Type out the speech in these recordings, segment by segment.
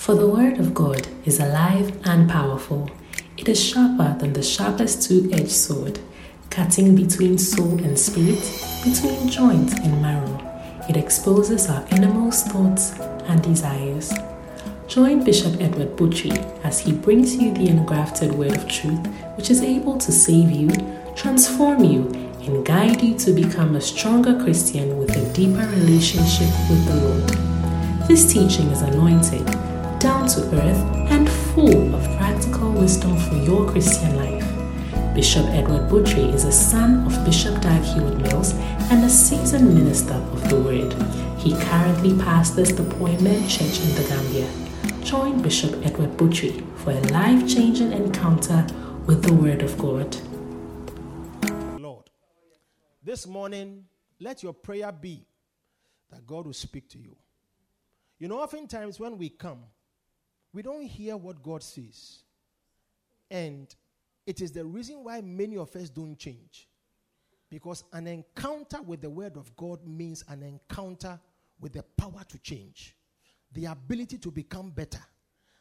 For the word of God is alive and powerful. It is sharper than the sharpest two edged sword, cutting between soul and spirit, between joint and marrow. It exposes our innermost thoughts and desires. Join Bishop Edward Butchie as he brings you the engrafted word of truth, which is able to save you, transform you, and guide you to become a stronger Christian with a deeper relationship with the Lord. This teaching is anointed, down to earth, and full of practical wisdom for your Christian life. Bishop Edward Butchie is a son of Bishop Dag Heward-Mills and a seasoned minister of the Word. He currently pastors the Poimen Church in the Gambia. Join Bishop Edward Butchie for a life changing encounter with the Word of God. Lord, this morning, let your prayer be that God will speak to you. You know, oftentimes when we come, we don't hear what God says. And it is the reason why many of us don't change. Because an encounter with the Word of God means an encounter with the power to change, the ability to become better,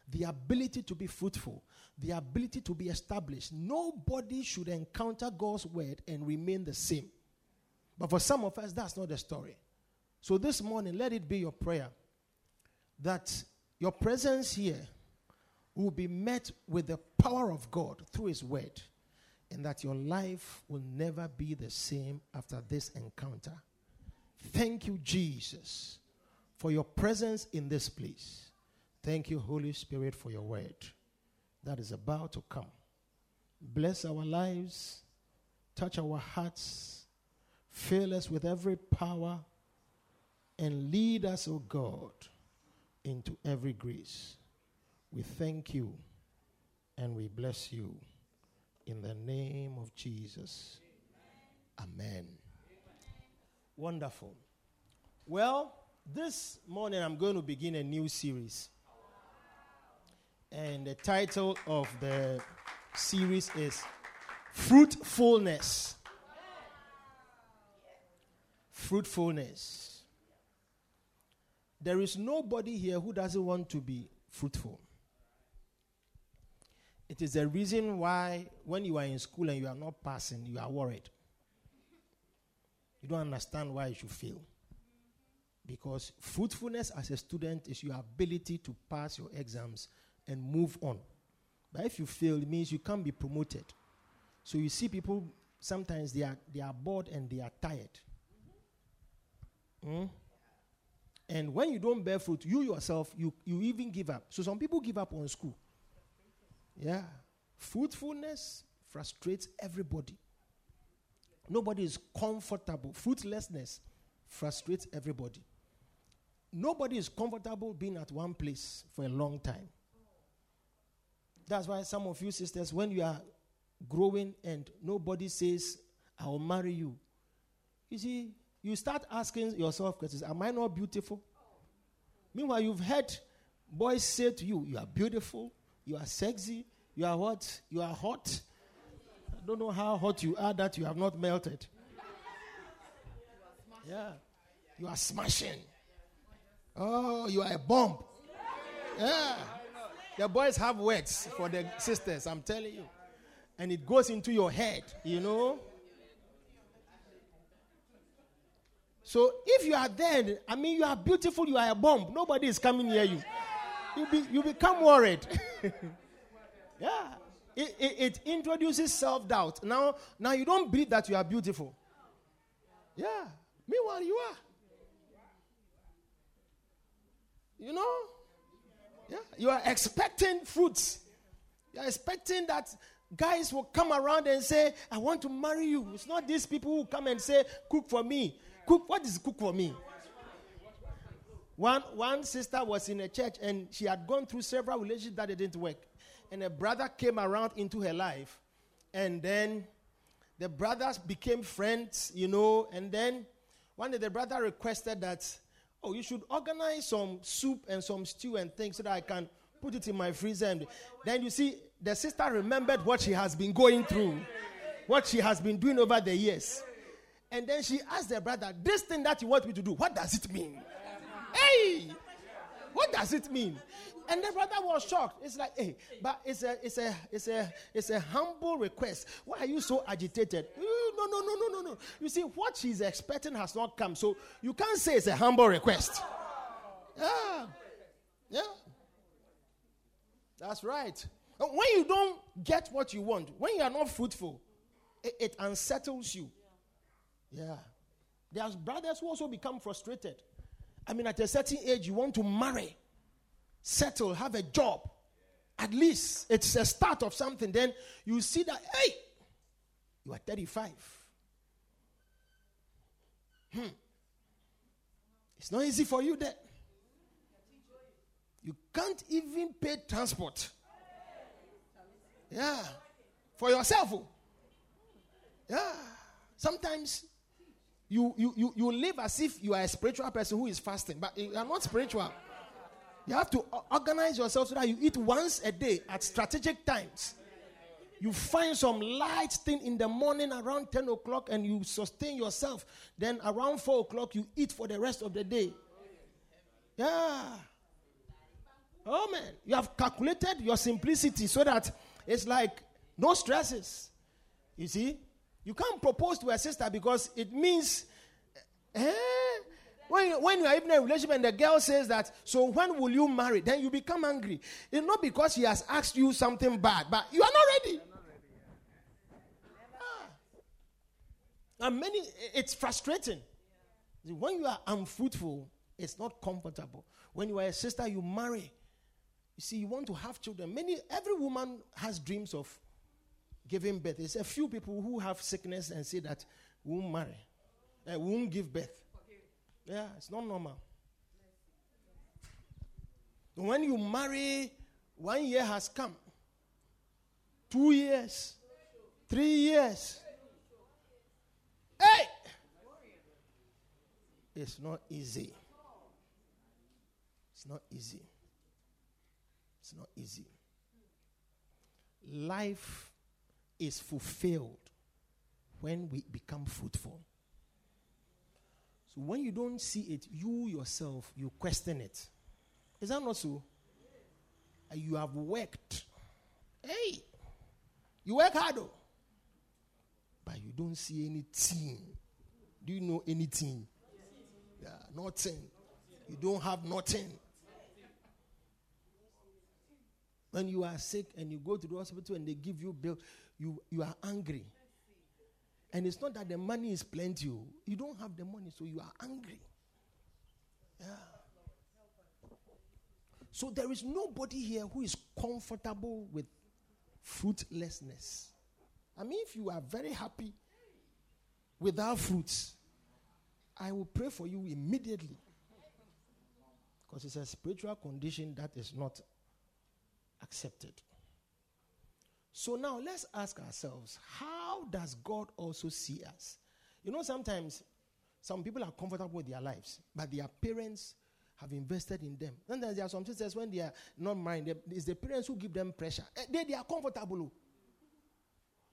the ability to be fruitful, the ability to be established. Nobody should encounter God's Word and remain the same. But for some of us, that's not the story. So this morning, let it be your prayer that your presence here will be met with the power of God through His Word, and that your life will never be the same after this encounter. Thank you, Jesus, for your presence in this place. Thank you, Holy Spirit, for your word that is about to come. Bless our lives, touch our hearts, fill us with every power, and lead us, O oh God, into every grace. We thank you and we bless you in the name of Jesus. Amen. Amen. Wonderful. Well, this morning I'm going to begin a new series. And the title of the series is Fruitfulness. Fruitfulness. There is nobody here who doesn't want to be fruitful. It is the reason why, when you are in school and you are not passing, you are worried. You don't understand why you should fail. Because fruitfulness as a student is your ability to pass your exams and move on. But if you fail, it means you can't be promoted. So you see people sometimes they are they are bored and they are tired. Mm? And when you don't bear fruit, you yourself, you, you even give up. So some people give up on school. Yeah. Fruitfulness frustrates everybody. Nobody is comfortable. Fruitlessness frustrates everybody. Nobody is comfortable being at one place for a long time. That's why some of you sisters, when you are growing and nobody says, I will marry you, you see, you start asking yourself questions Am I not beautiful? Meanwhile, you've heard boys say to you, You are beautiful, you are sexy, you are what? You are hot. I don't know how hot you are that you have not melted. Yeah. You are smashing. Oh, you are a bomb. Yeah. The boys have words for the sisters, I'm telling you. And it goes into your head, you know. So if you are there, I mean, you are beautiful, you are a bomb. Nobody is coming near you. You, be, you become worried. yeah. It, it, it introduces self doubt. Now, now you don't believe that you are beautiful. Yeah. Meanwhile, you are. You know? Yeah. You are expecting fruits. You are expecting that guys will come around and say, I want to marry you. It's not these people who come and say, Cook for me. Cook, what is cook for me? One, one sister was in a church and she had gone through several relationships that didn't work. And a brother came around into her life. And then the brothers became friends, you know. And then one day the brother requested that Oh, you should organize some soup and some stew and things so that I can put it in my freezer. And then you see, the sister remembered what she has been going through, what she has been doing over the years. And then she asked the brother, This thing that you want me to do, what does it mean? Hey! What does it mean? And the brother was shocked. It's like, hey, but it's a it's a it's a it's a humble request. Why are you so agitated? Mm, no, no, no, no, no, no. You see, what she's expecting has not come. So you can't say it's a humble request. Yeah. Yeah. That's right. When you don't get what you want, when you are not fruitful, it, it unsettles you. Yeah. There's brothers who also become frustrated. I mean, at a certain age, you want to marry, settle, have a job. At least it's a start of something. Then you see that, hey, you are 35. Hmm. It's not easy for you there. You can't even pay transport. Yeah. For yourself. Oh. Yeah. Sometimes you, you, you, you live as if you are a spiritual person who is fasting, but you are not spiritual. You have to organize yourself so that you eat once a day at strategic times. You find some light thing in the morning around 10 o'clock and you sustain yourself. Then around 4 o'clock, you eat for the rest of the day. Yeah. Oh man, you have calculated your simplicity so that it's like no stresses. You see? You can't propose to a sister because it means eh, when, when you are even in a relationship and the girl says that, so when will you marry? Then you become angry. It's not because she has asked you something bad, but you are not ready. Ah. And many, it's frustrating. When you are unfruitful, it's not comfortable. When you are a sister, you marry. You see, you want to have children. Many, every woman has dreams of giving birth. There's a few people who have sickness and say that we won't marry, uh, won't give birth. Yeah, it's not normal. When you marry, one year has come, two years, three years. Hey! It's not easy. It's not easy. It's not easy. Life is fulfilled when we become fruitful. So when you don't see it, you yourself, you question it. Is that not so? You have worked. Hey, you work hard, though, but you don't see anything. Do you know anything? Yeah, nothing. You don't have nothing. When you are sick and you go to the hospital and they give you bill, you, you are angry. And it's not that the money is plenty. Oh. You don't have the money, so you are angry. Yeah. So there is nobody here who is comfortable with fruitlessness. I mean, if you are very happy without fruits, I will pray for you immediately. Because it's a spiritual condition that is not accepted. So now let's ask ourselves how does God also see us? You know, sometimes some people are comfortable with their lives, but their parents have invested in them. Sometimes there are some sisters when they are not married, it's the parents who give them pressure. Eh, they, they are comfortable.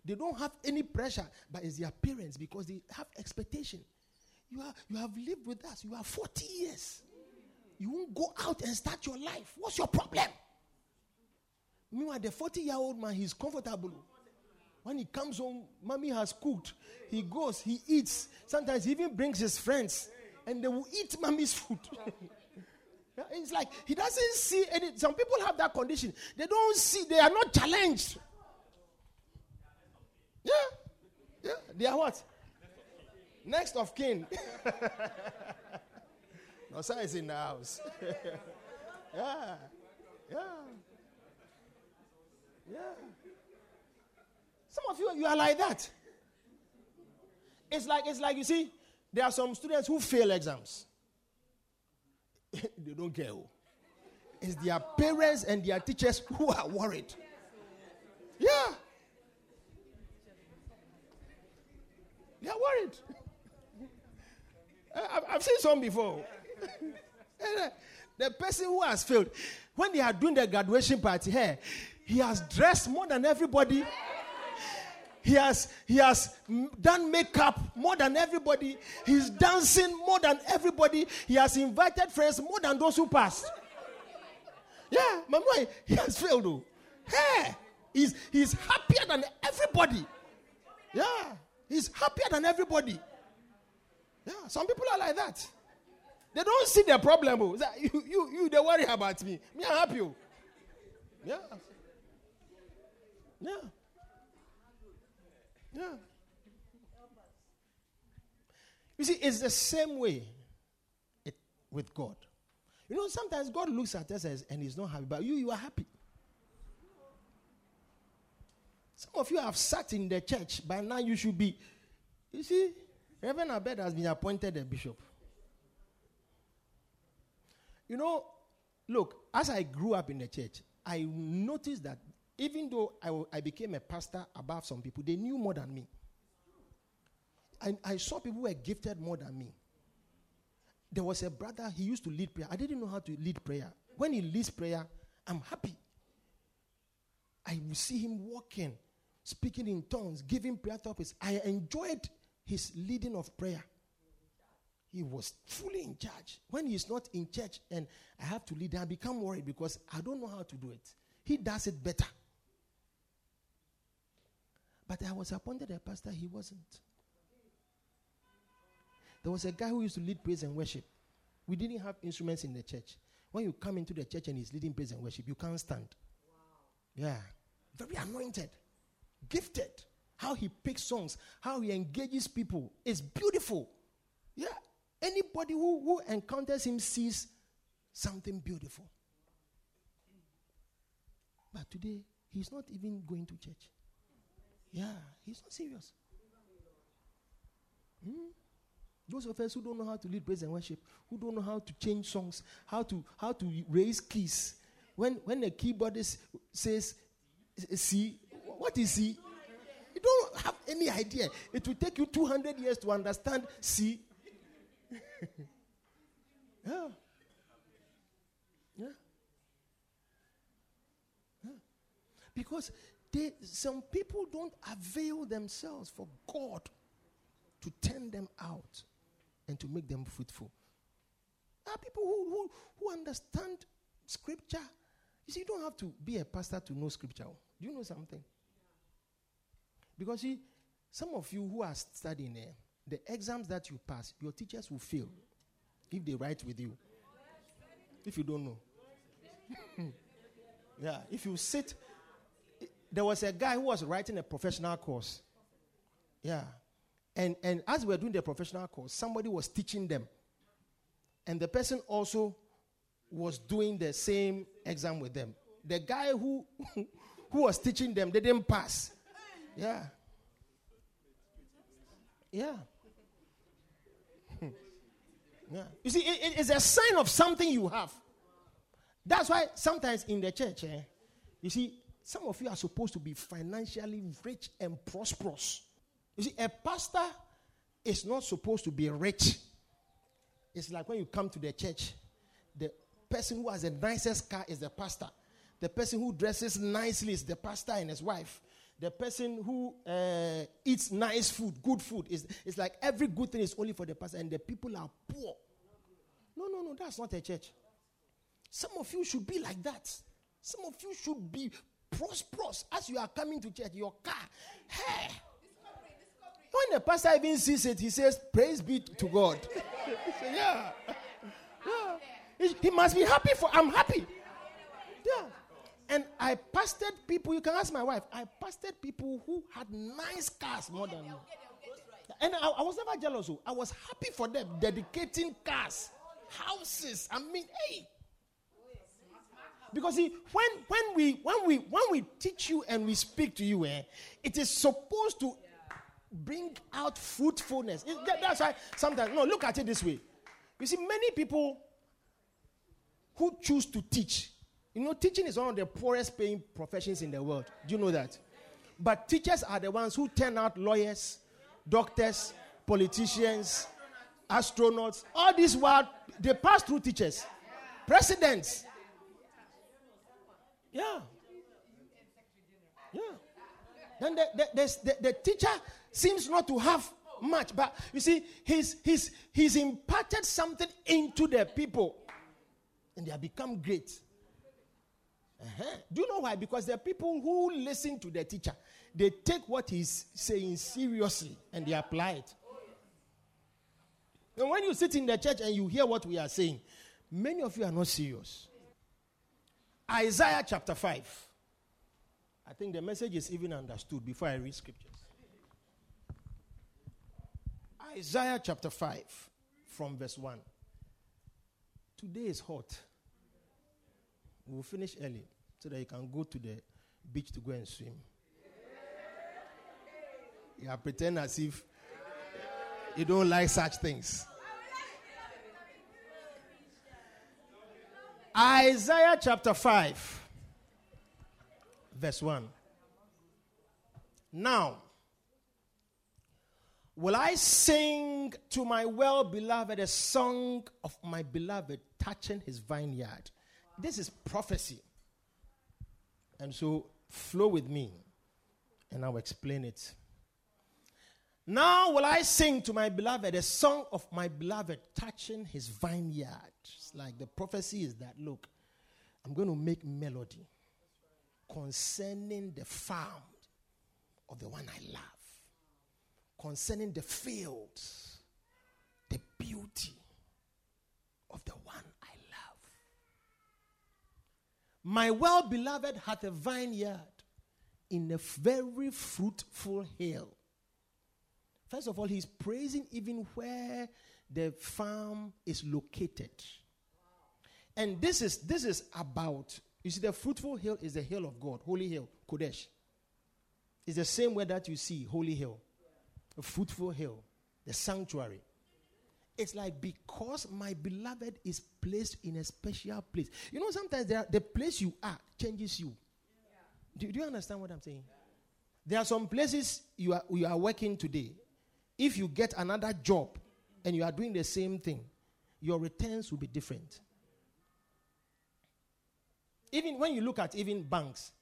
They don't have any pressure, but it's their parents because they have expectation. You, are, you have lived with us, you are 40 years. You won't go out and start your life. What's your problem? Meanwhile, the 40 year old man, he's comfortable. When he comes home, mommy has cooked. He goes, he eats. Sometimes he even brings his friends and they will eat mommy's food. it's like he doesn't see any. Some people have that condition. They don't see, they are not challenged. Yeah. Yeah. They are what? Next of kin. no, is in the house. yeah. Yeah. Yeah. Some of you, you are like that. It's like, it's like, you see, there are some students who fail exams. they don't care. Who. It's their parents and their teachers who are worried. Yeah. They are worried. I've seen some before. the person who has failed, when they are doing the graduation party, hey, he has dressed more than everybody. He has, he has done makeup more than everybody. He's dancing more than everybody. He has invited friends more than those who passed. Yeah, my boy, he has failed though. Hey, he's, he's happier than everybody. Yeah, he's happier than everybody. Yeah, some people are like that. They don't see their problem. Oh. You, you, you, they worry about me. Me, I'm happy. Oh. Yeah. Yeah. Yeah. You see, it's the same way it, with God. You know, sometimes God looks at us and He's not happy, but you, you are happy. Some of you have sat in the church, by now you should be. You see, Reverend Abed has been appointed a bishop. You know, look, as I grew up in the church, I noticed that even though I, I became a pastor above some people, they knew more than me. And I saw people who were gifted more than me. There was a brother, he used to lead prayer. I didn't know how to lead prayer. When he leads prayer, I'm happy. I will see him walking, speaking in tongues, giving prayer topics. I enjoyed his leading of prayer. He was fully in charge. When he's not in church and I have to lead, I become worried because I don't know how to do it. He does it better. But I was appointed a pastor, he wasn't. There was a guy who used to lead praise and worship. We didn't have instruments in the church. When you come into the church and he's leading praise and worship, you can't stand. Wow. Yeah. Very anointed, gifted. How he picks songs, how he engages people is beautiful. Yeah. Anybody who, who encounters him sees something beautiful. But today, he's not even going to church. Yeah, he's not serious. Hmm? Those of us who don't know how to lead praise and worship, who don't know how to change songs, how to how to raise keys. When when the keyboardist says C, what is C? You don't have any idea. It will take you 200 years to understand C. yeah. yeah. Yeah. Because they, some people don't avail themselves for God to turn them out and to make them fruitful. There are people who, who, who understand scripture. You see, you don't have to be a pastor to know scripture. Do you know something? Because see, some of you who are studying there, the exams that you pass, your teachers will fail if they write with you. If you don't know. yeah, if you sit, there was a guy who was writing a professional course. Yeah, and, and as we were doing the professional course, somebody was teaching them. And the person also was doing the same exam with them. The guy who, who was teaching them, they didn't pass. Yeah. Yeah. yeah. You see, it, it is a sign of something you have. That's why sometimes in the church, eh, you see, some of you are supposed to be financially rich and prosperous. You see, a pastor is not supposed to be rich. It's like when you come to the church, the person who has the nicest car is the pastor. The person who dresses nicely is the pastor and his wife. The person who uh, eats nice food, good food, is it's like every good thing is only for the pastor, and the people are poor. No, no, no, that's not a church. Some of you should be like that. Some of you should be prosperous as you are coming to church. Your car, hey, when the pastor even sees it, he says, Praise be to God. yeah. yeah. He, he must be happy for I'm happy. Yeah. And I pastored people, you can ask my wife, I pastored people who had nice cars more than me. And I, I was never jealous. Oh. I was happy for them dedicating cars, houses. I mean, hey. Because see, when when we when we when we teach you and we speak to you, eh, it is supposed to bring out fruitfulness. It, that, that's why sometimes, no, look at it this way. You see, many people who choose to teach, you know, teaching is one of the poorest paying professions in the world. Do you know that? But teachers are the ones who turn out lawyers, doctors, politicians, astronauts. All these world, they pass through teachers, presidents. Yeah. Yeah. Then the, the, the, the, teacher seems not to have much, but you see, he's, he's, he's imparted something into the people and they have become great. Uh-huh. Do you know why? Because are people who listen to the teacher. They take what he's saying seriously and they apply it. And when you sit in the church and you hear what we are saying, many of you are not serious. Isaiah chapter 5. I think the message is even understood before I read scriptures. Isaiah chapter 5, from verse 1. Today is hot. We'll finish early so that you can go to the beach to go and swim. You pretend as if you don't like such things. Isaiah chapter 5, verse 1. Now, will I sing to my well beloved a song of my beloved touching his vineyard? This is prophecy. And so, flow with me, and I'll explain it. Now will I sing to my beloved a song of my beloved touching his vineyard. Like the prophecy is that look, I'm going to make melody concerning the farm of the one I love, concerning the fields, the beauty of the one I love. My well beloved hath a vineyard in a very fruitful hill First of all, he's praising even where the farm is located. And this is this is about you see the fruitful hill is the hill of God, holy hill, Kodesh. It's the same way that you see holy hill, a fruitful hill, the sanctuary. It's like because my beloved is placed in a special place. You know, sometimes are, the place you are changes you. Do, do, you understand what I'm saying? There are some places you are you are working today. If you get another job and you are doing the same thing, your returns will be different. Even when you look at even banks,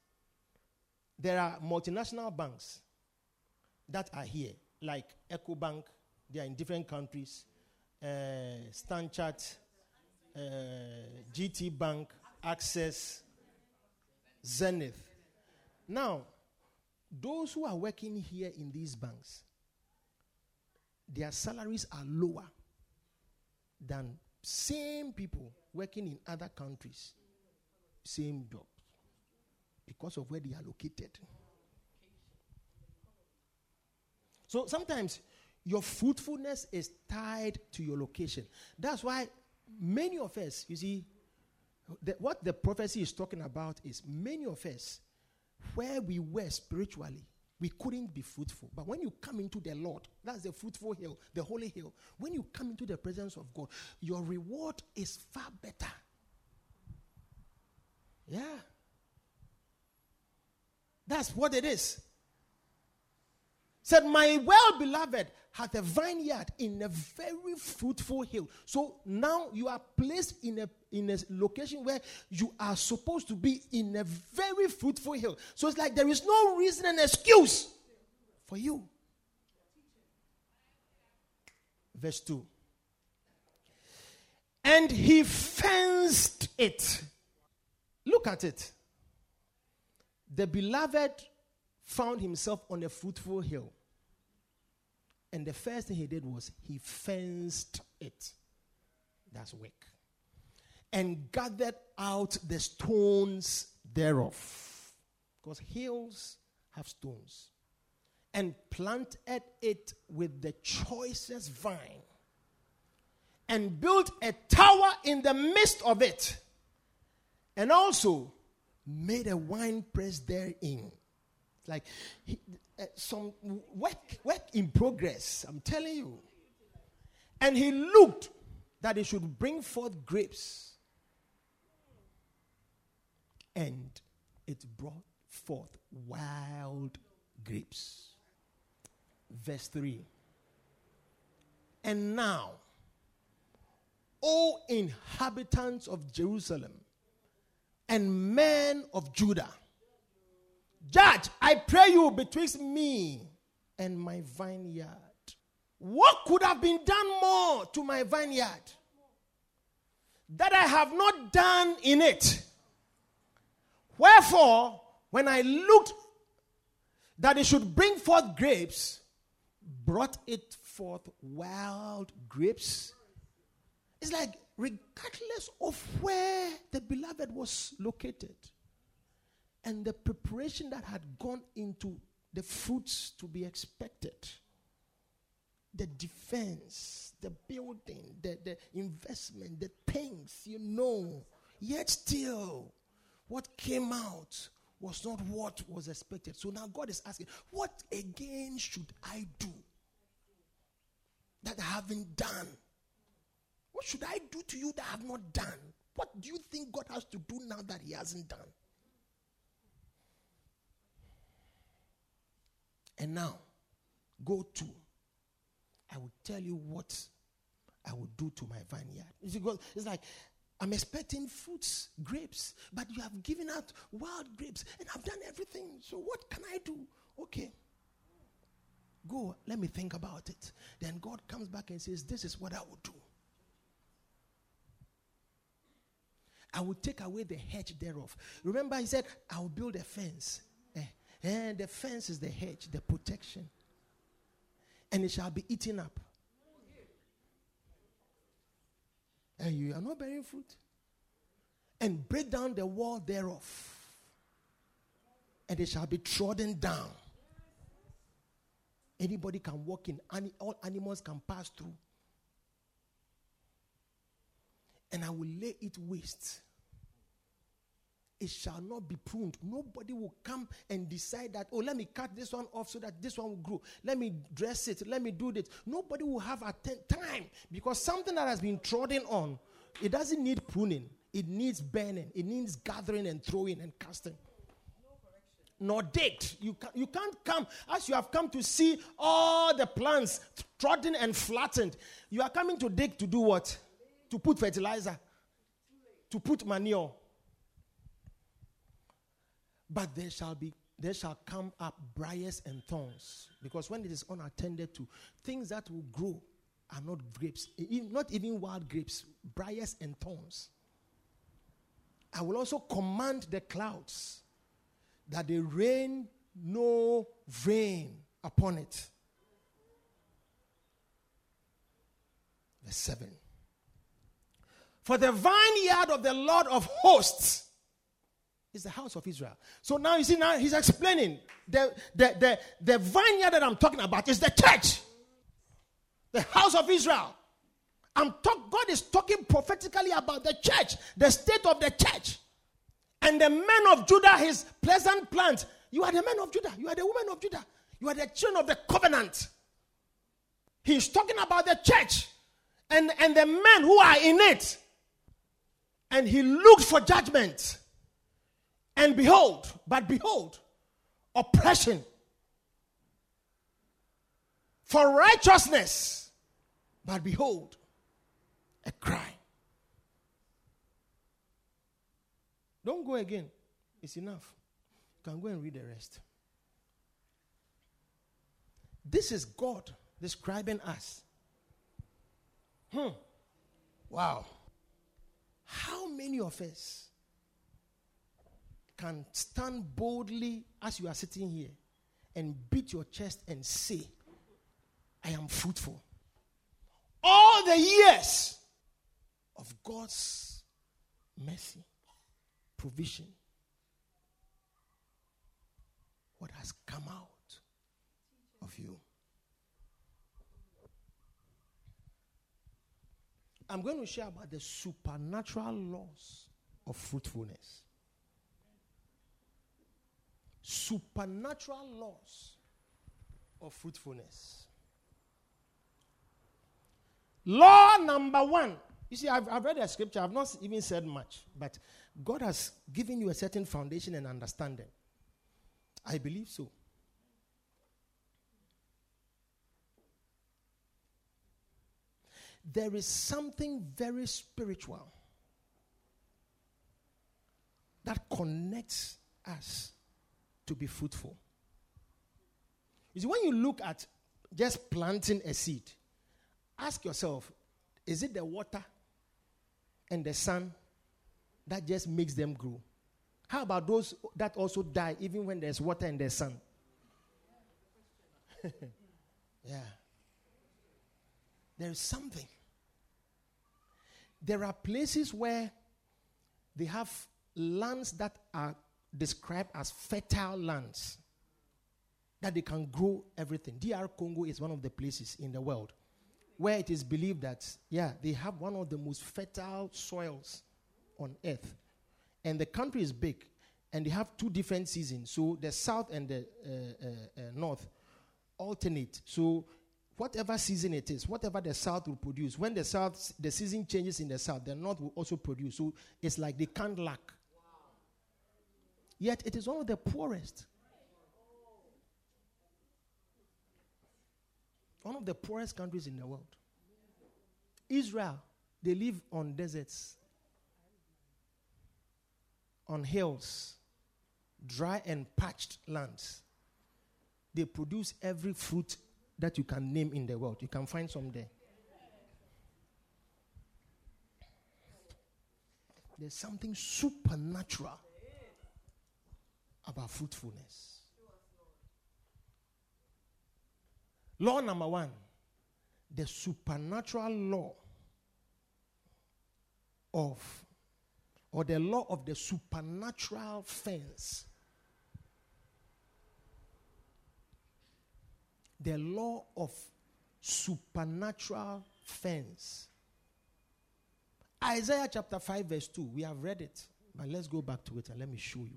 there are multinational banks that are here, like EcoBank, they are in different countries, uh, Stanchart, uh, GT Bank, Access, Zenith. Now, those who are working here in these banks, their salaries are lower than same people working in other countries, same job, because of where they are located. So sometimes your fruitfulness is tied to your location. That's why many of us, you see, the, what the prophecy is talking about is many of us, where we were spiritually, we couldn't be fruitful. But when you come into the Lord, that's the fruitful hill, the holy hill. When you come into the presence of God, your reward is far better. Yeah. That's what it is. Said, My well beloved hath a vineyard in a very fruitful hill. So now you are placed in a in a location where you are supposed to be in a very fruitful hill. So it's like there is no reason and excuse for you. Verse 2. And he fenced it. Look at it. The beloved found himself on a fruitful hill. And the first thing he did was he fenced it. That's work. And gathered out the stones thereof. Because hills have stones. And planted it with the choicest vine. And built a tower in the midst of it. And also made a wine press therein like he, uh, some work, work in progress. I'm telling you. And he looked that he should bring forth grapes. And it brought forth wild grapes. Verse 3. And now, O inhabitants of Jerusalem and men of Judah, Judge, I pray you betwixt me and my vineyard. What could have been done more to my vineyard that I have not done in it? Wherefore, when I looked that it should bring forth grapes, brought it forth wild grapes. It's like, regardless of where the beloved was located and the preparation that had gone into the fruits to be expected, the defense, the building, the, the investment, the things, you know, yet still, what came out was not what was expected. So now God is asking, What again should I do that I haven't done? What should I do to you that I have not done? What do you think God has to do now that He hasn't done? And now, go to. I will tell you what I will do to my vineyard. It's like I'm expecting fruits, grapes, but you have given out wild grapes, and I've done everything. So what can I do? Okay. Go, let me think about it. Then God comes back and says, This is what I will do. I will take away the hedge thereof. Remember, he said, I will build a fence. Eh, and the fence is the hedge, the protection. And it shall be eaten up. And you are not bearing fruit. And break down the wall thereof. And it shall be trodden down. Anybody can walk in, all animals can pass through. And I will lay it waste it shall not be pruned. Nobody will come and decide that, oh, let me cut this one off so that this one will grow. Let me dress it. Let me do this. Nobody will have a time because something that has been trodden on, it doesn't need pruning. It needs burning. It needs gathering and throwing and casting. Nor digged. You, can, you can't come as you have come to see all the plants trodden and flattened. You are coming to dig to do what? To put fertilizer, to put manure but there shall be there shall come up briars and thorns because when it is unattended to, things that will grow are not grapes, not even wild grapes, briars and thorns. I will also command the clouds that they rain no rain upon it. Verse 7. For the vineyard of the Lord of hosts is the house of Israel. So now you see, now he's explaining the, the, the, the vineyard that I'm talking about is the church, the house of Israel. I'm talk, God is talking prophetically about the church, the state of the church. And the men of Judah, his pleasant plant. You are the men of Judah. You are the women of Judah. You are the children of the covenant. He's talking about the church and, and the men who are in it. And he looked for judgment. And behold, but behold, oppression for righteousness, but behold, a crime. Don't go again. It's enough. You can go and read the rest. This is God describing us. Hmm. Wow. How many of us can stand boldly as you are sitting here and beat your chest and say, I am fruitful. All the years of God's mercy, provision, what has come out of you. I'm going to share about the supernatural laws of fruitfulness supernatural laws of fruitfulness. Law number one. You see, I've, I've read a scripture, I've not even said much, but God has given you a certain foundation and understanding. I believe so. There is something very spiritual that connects us to be fruitful. You see, when you look at just planting a seed, ask yourself is it the water and the sun that just makes them grow? How about those that also die even when there's water and the sun? yeah. There is something. There are places where they have lands that are described as fertile lands that they can grow everything. DR Congo is one of the places in the world where it is believed that, yeah, they have one of the most fertile soils on earth. And the country is big, and they have two different seasons. So the south and the uh, uh, uh, north alternate. So whatever season it is, whatever the south will produce, when the south, the season changes in the south, the north will also produce. So it's like they can't lack. Yet it is one of the poorest. One of the poorest countries in the world. Israel, they live on deserts, on hills, dry and parched lands. They produce every fruit that you can name in the world. You can find some there. There's something supernatural about fruitfulness. Law number one the supernatural law of, or the law of the supernatural fence. The law of supernatural fence. Isaiah chapter 5, verse 2. We have read it, but let's go back to it and let me show you.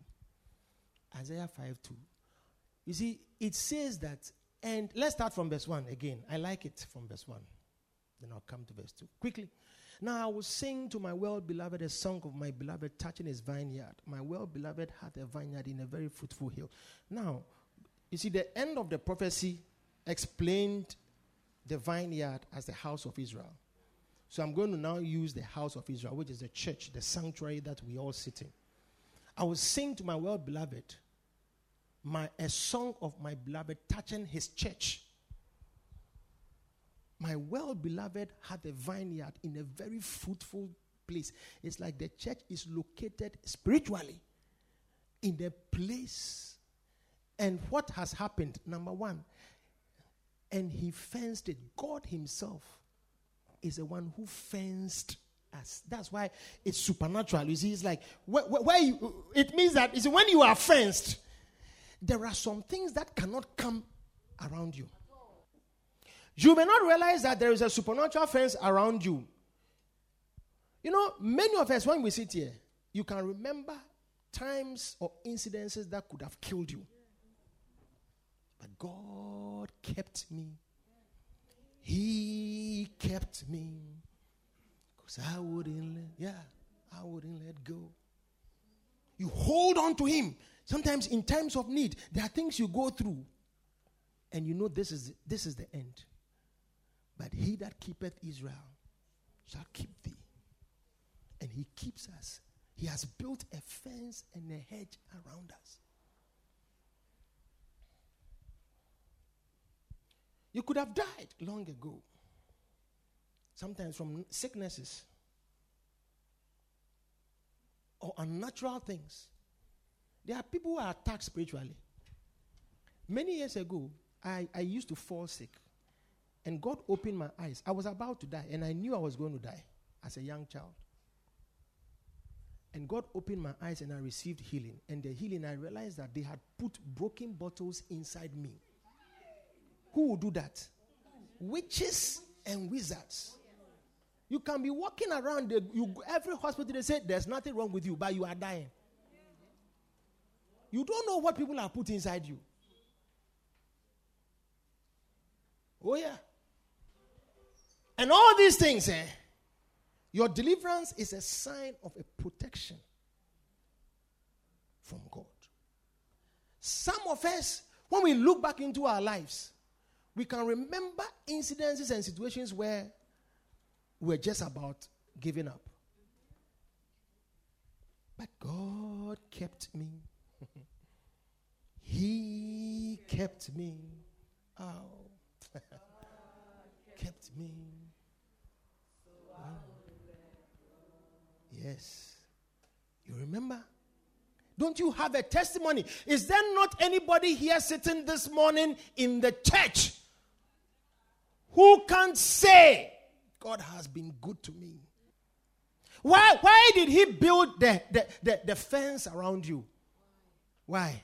Isaiah 5 2. You see, it says that, and let's start from verse 1 again. I like it from verse 1. Then I'll come to verse 2. Quickly. Now I will sing to my well beloved a song of my beloved touching his vineyard. My well beloved had a vineyard in a very fruitful hill. Now, you see, the end of the prophecy explained the vineyard as the house of Israel. So I'm going to now use the house of Israel, which is the church, the sanctuary that we all sit in. I will sing to my well beloved my a song of my beloved touching his church. My well beloved had a vineyard in a very fruitful place. It's like the church is located spiritually in the place. And what has happened? Number one, and he fenced it. God Himself is the one who fenced us. That's why it's supernatural. You see, it's like where, where you, it means that see, when you are fenced, there are some things that cannot come around you. You may not realize that there is a supernatural fence around you. You know, many of us, when we sit here, you can remember times or incidences that could have killed you. But God kept me. He kept me. Because I wouldn't let, yeah, I wouldn't let go. You hold on to Him. Sometimes in times of need, there are things you go through. And you know this is this is the end. But he that keepeth Israel shall keep thee. And he keeps us. He has built a fence and a hedge around us. You could have died long ago. Sometimes from sicknesses or unnatural things. There are people who are attacked spiritually. Many years ago, I, I used to fall sick. And God opened my eyes. I was about to die, and I knew I was going to die as a young child. And God opened my eyes, and I received healing. And the healing, I realized that they had put broken bottles inside me. Who would do that? Witches and wizards. You can be walking around the, you, every hospital, they say there's nothing wrong with you, but you are dying. You don't know what people are put inside you. Oh, yeah. And all these things, eh? Your deliverance is a sign of a protection from God. Some of us, when we look back into our lives, we can remember incidences and situations where we're just about giving up. But God kept me. he kept me. Oh. kept me. Yes. You remember? Don't you have a testimony? Is there not anybody here sitting this morning in the church who can say, God has been good to me? Why, why did he build the, the, the, the fence around you? Why?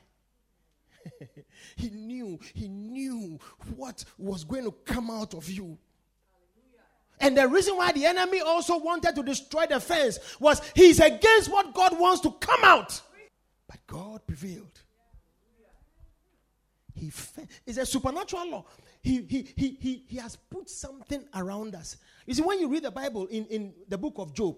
he knew, he knew what was going to come out of you. And the reason why the enemy also wanted to destroy the fence was he's against what God wants to come out. But God prevailed. He fe- it's a supernatural law. He, he, he, he, he has put something around us. You see, when you read the Bible in, in the book of Job,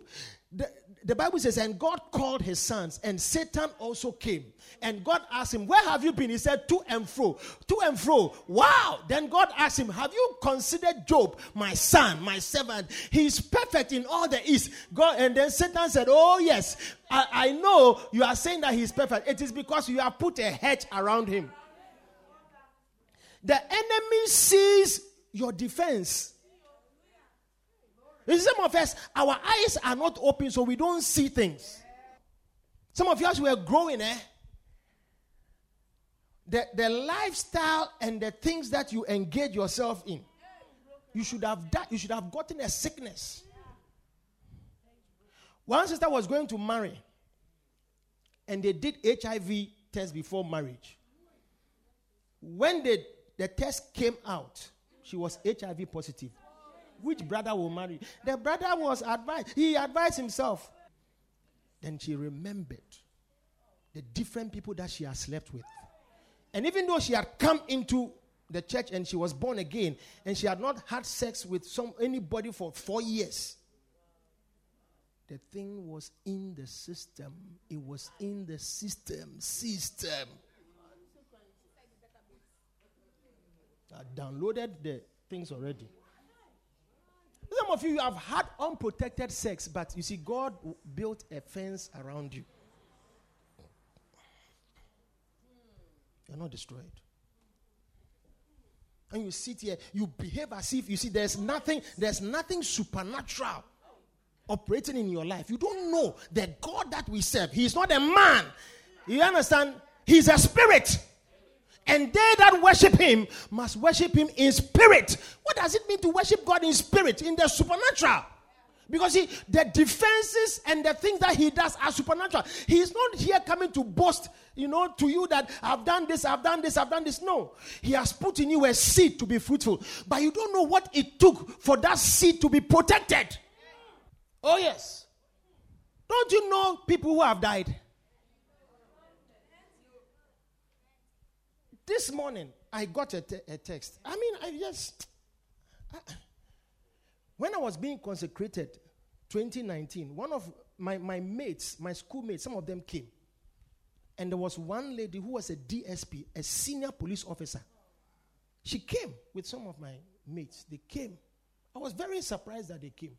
the, the Bible says, and God called his sons, and Satan also came. And God asked him, Where have you been? He said, To and fro. To and fro. Wow. Then God asked him, Have you considered Job, my son, my servant? He's perfect in all the east. God, and then Satan said, Oh, yes. I, I know you are saying that he's perfect. It is because you have put a hedge around him. The enemy sees your defense. In some of us, our eyes are not open, so we don't see things. Some of you, as we are growing, eh? The, the lifestyle and the things that you engage yourself in, you should have that, you should have gotten a sickness. One sister was going to marry, and they did HIV test before marriage. When they, the test came out, she was HIV positive. Which brother will marry? The brother was advised, he advised himself. Then she remembered the different people that she had slept with. And even though she had come into the church and she was born again and she had not had sex with some anybody for 4 years the thing was in the system it was in the system system I downloaded the things already some of you have had unprotected sex, but you see, God built a fence around you. You're not destroyed. And you sit here, you behave as if you see there's nothing, there's nothing supernatural operating in your life. You don't know the God that we serve. He's not a man. You understand? He's a spirit. And they that worship him must worship him in spirit. What does it mean to worship God in spirit? In the supernatural. Because he, the defenses and the things that he does are supernatural. He is not here coming to boast, you know, to you that I've done this, I've done this, I've done this. No. He has put in you a seed to be fruitful. But you don't know what it took for that seed to be protected. Oh, yes. Don't you know people who have died? This morning, I got a, te- a text. I mean, I just. I, when I was being consecrated, 2019, one of my, my mates, my schoolmates, some of them came. And there was one lady who was a DSP, a senior police officer. She came with some of my mates. They came. I was very surprised that they came.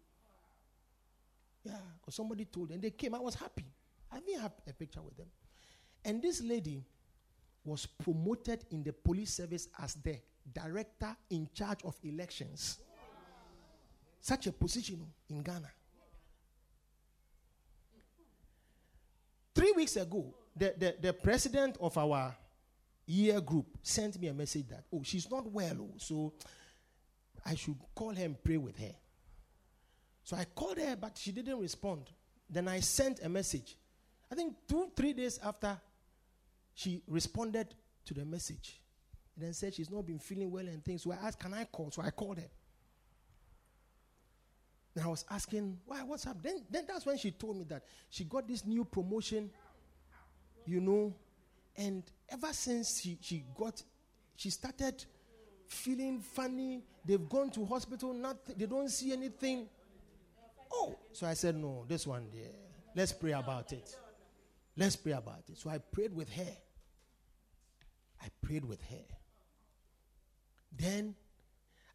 Yeah, because somebody told them. They came. I was happy. I didn't have a picture with them. And this lady, was promoted in the police service as the director in charge of elections. Such a position in Ghana. Three weeks ago, the, the, the president of our year group sent me a message that, oh, she's not well, oh, so I should call her and pray with her. So I called her, but she didn't respond. Then I sent a message. I think two, three days after she responded to the message and then said she's not been feeling well and things. So I asked, Can I call? So I called her. And I was asking, Why, what's up? Then, then that's when she told me that she got this new promotion, you know, and ever since she, she got, she started feeling funny. They've gone to hospital, nothing, they don't see anything. Oh, so I said, No, this one, yeah, let's pray about it. Let's pray about it. So I prayed with her. I prayed with her. Then,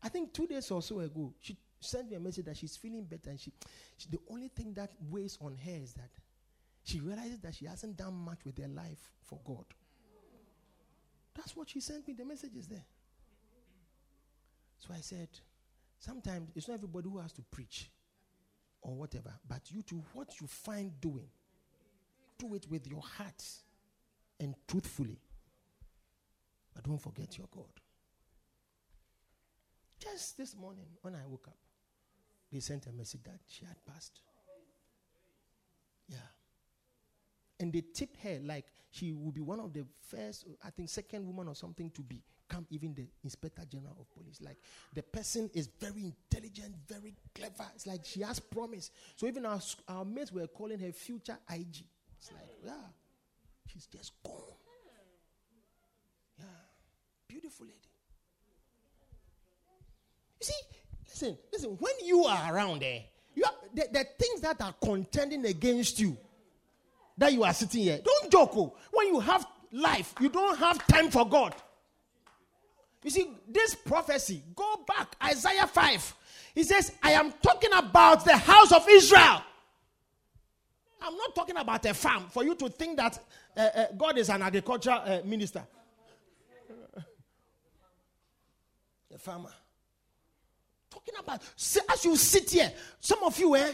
I think two days or so ago, she sent me a message that she's feeling better. And she, she, the only thing that weighs on her is that she realizes that she hasn't done much with her life for God. That's what she sent me. The message is there. So I said, sometimes it's not everybody who has to preach or whatever, but you do what you find doing. Do it with your heart and truthfully. But don't forget your God. Just this morning, when I woke up, they sent a message that she had passed. Yeah. And they tipped her like she would be one of the first, I think, second woman or something to become even the inspector general of police. Like the person is very intelligent, very clever. It's like she has promise. So even our, our mates were calling her future IG. It's like, yeah, she's just gone. Beautiful lady. You see, listen, listen, when you are around there, you are, the, the things that are contending against you, that you are sitting here, don't joke. Oh. When you have life, you don't have time for God. You see, this prophecy, go back, Isaiah 5. He says, I am talking about the house of Israel. I'm not talking about a farm for you to think that uh, uh, God is an agriculture uh, minister. A farmer talking about. As you sit here, some of you, eh?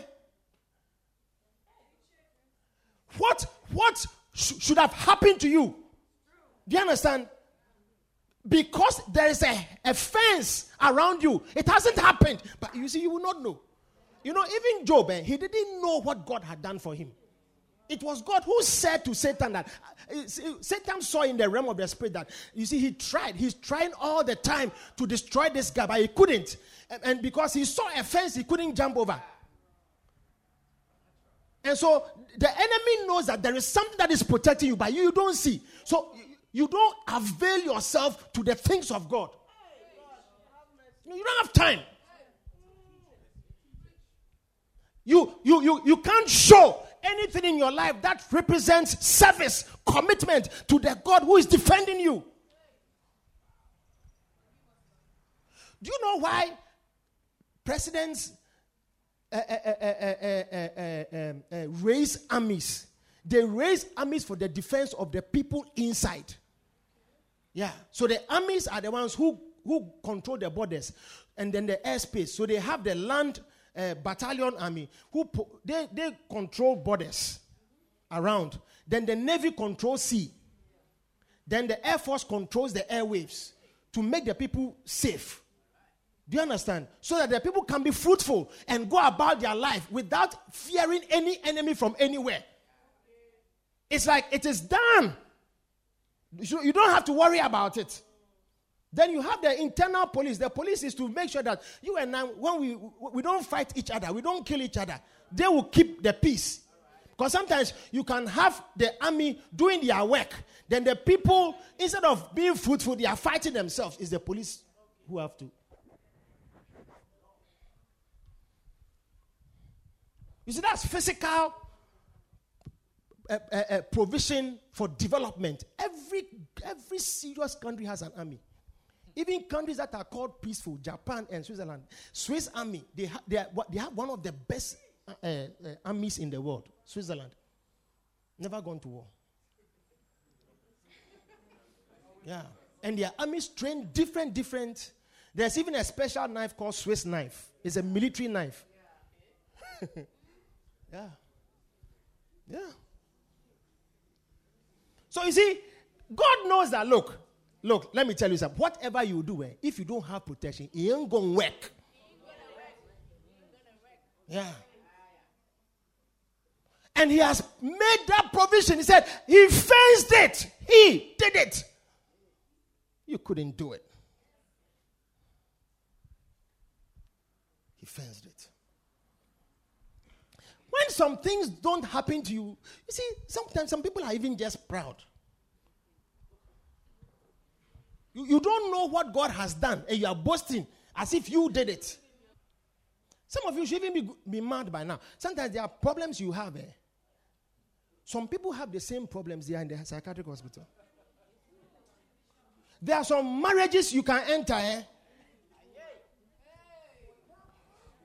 What what sh- should have happened to you? Do you understand? Because there is a, a fence around you, it hasn't happened. But you see, you will not know. You know, even Job, eh, he didn't know what God had done for him. It was God who said to Satan that uh, Satan saw in the realm of the spirit that you see he tried, he's trying all the time to destroy this guy, but he couldn't. And, because he saw a fence, he couldn't jump over. And so the enemy knows that there is something that is protecting you, but you, you don't see. So you don't avail yourself to the things of God. You don't have time. You, you, you, you can't show anything in your life that represents service, commitment to the God who is defending you. Do you know why presidents uh, uh, uh, raise armies? They raise armies for the defense of the people inside. Yeah. So the armies are the ones who, who control the borders and then the airspace. So they have the land uh, battalion army who po- they, they control borders around. Then the navy controls sea. Then the air force controls the airwaves to make the people safe. Do you understand? So that the people can be fruitful and go about their life without fearing any enemy from anywhere. It's like it is done. You don't have to worry about it. Then you have the internal police. The police is to make sure that you and I, when we, we don't fight each other, we don't kill each other, they will keep the peace. Because sometimes you can have the army doing their work. Then the people, instead of being fruitful, they are fighting themselves. It's the police who have to. You see, that's physical uh, uh, uh, provision for development. Every, every serious country has an army. Even countries that are called peaceful, Japan and Switzerland, Swiss army, they, ha- they, are, they have one of the best uh, uh, armies in the world. Switzerland. Never gone to war. Yeah. And their armies train different, different. There's even a special knife called Swiss knife. It's a military knife. yeah. Yeah. So you see, God knows that, look, Look, let me tell you something. Whatever you do, eh, if you don't have protection, it ain't gonna work. Yeah. And he has made that provision. He said, He fenced it. He did it. You couldn't do it. He fenced it. When some things don't happen to you, you see, sometimes some people are even just proud. You, you don't know what God has done, and you are boasting as if you did it. Some of you should even be, be mad by now. Sometimes there are problems you have. Eh? Some people have the same problems they are in the psychiatric hospital. There are some marriages you can enter. Eh?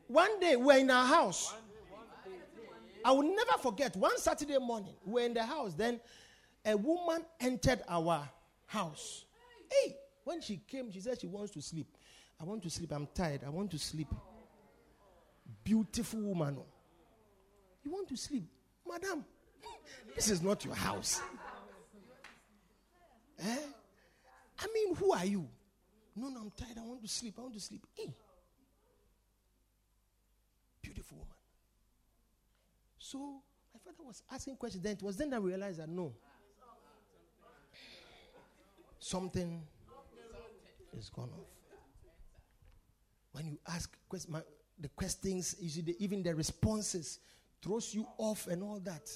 One day we're in our house. I will never forget one Saturday morning, we're in the house. Then a woman entered our house. Hey, when she came, she said she wants to sleep. I want to sleep. I'm tired. I want to sleep. Beautiful woman. You want to sleep? Madam, this is not your house. Eh? I mean, who are you? No, no, I'm tired. I want to sleep. I want to sleep. Hey. Beautiful woman. So my father was asking questions. Then it was then I realized that no. Something is gone off. When you ask the questions, even the responses throws you off and all that.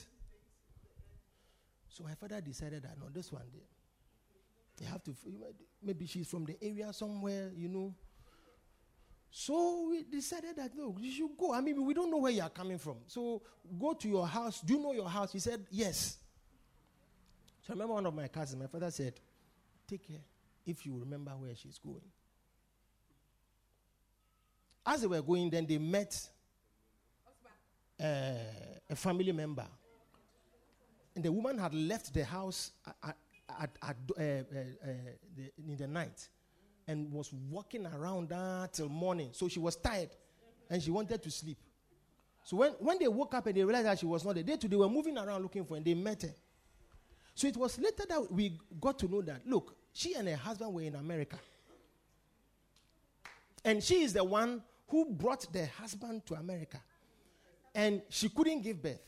So my father decided that no, this one day, you have to maybe she's from the area somewhere, you know. So we decided that no, you should go. I mean, we don't know where you are coming from. So go to your house. Do you know your house? He said, Yes. So I remember one of my cousins, my father said, Take care if you remember where she's going. As they were going, then they met uh, a family member. And the woman had left the house at, at, at, uh, uh, the, in the night and was walking around till morning. So she was tired and she wanted to sleep. So when, when they woke up and they realized that she was not there, they too, they were moving around looking for her and they met her. So it was later that we got to know that, look, she and her husband were in America. And she is the one who brought the husband to America. And she couldn't give birth.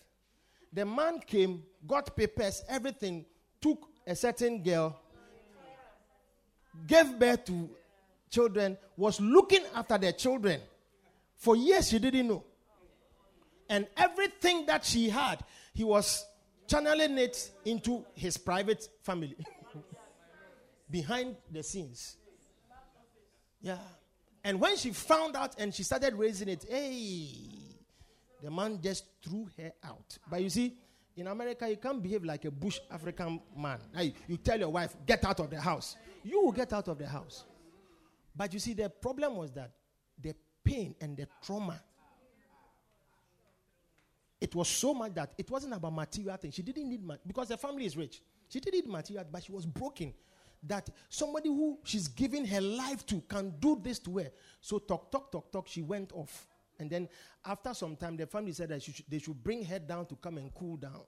The man came, got papers, everything, took a certain girl, gave birth to children, was looking after their children. For years, she didn't know. And everything that she had, he was channeling it into his private family. Behind the scenes. Yeah. And when she found out and she started raising it, hey, the man just threw her out. But you see, in America, you can't behave like a bush African man. You tell your wife, get out of the house. You will get out of the house. But you see, the problem was that the pain and the trauma. It was so much that it wasn't about material things. She didn't need much because the family is rich. She didn't need material, but she was broken. That somebody who she's giving her life to can do this to her. So talk, talk, talk, talk. She went off. And then after some time, the family said that they should bring her down to come and cool down.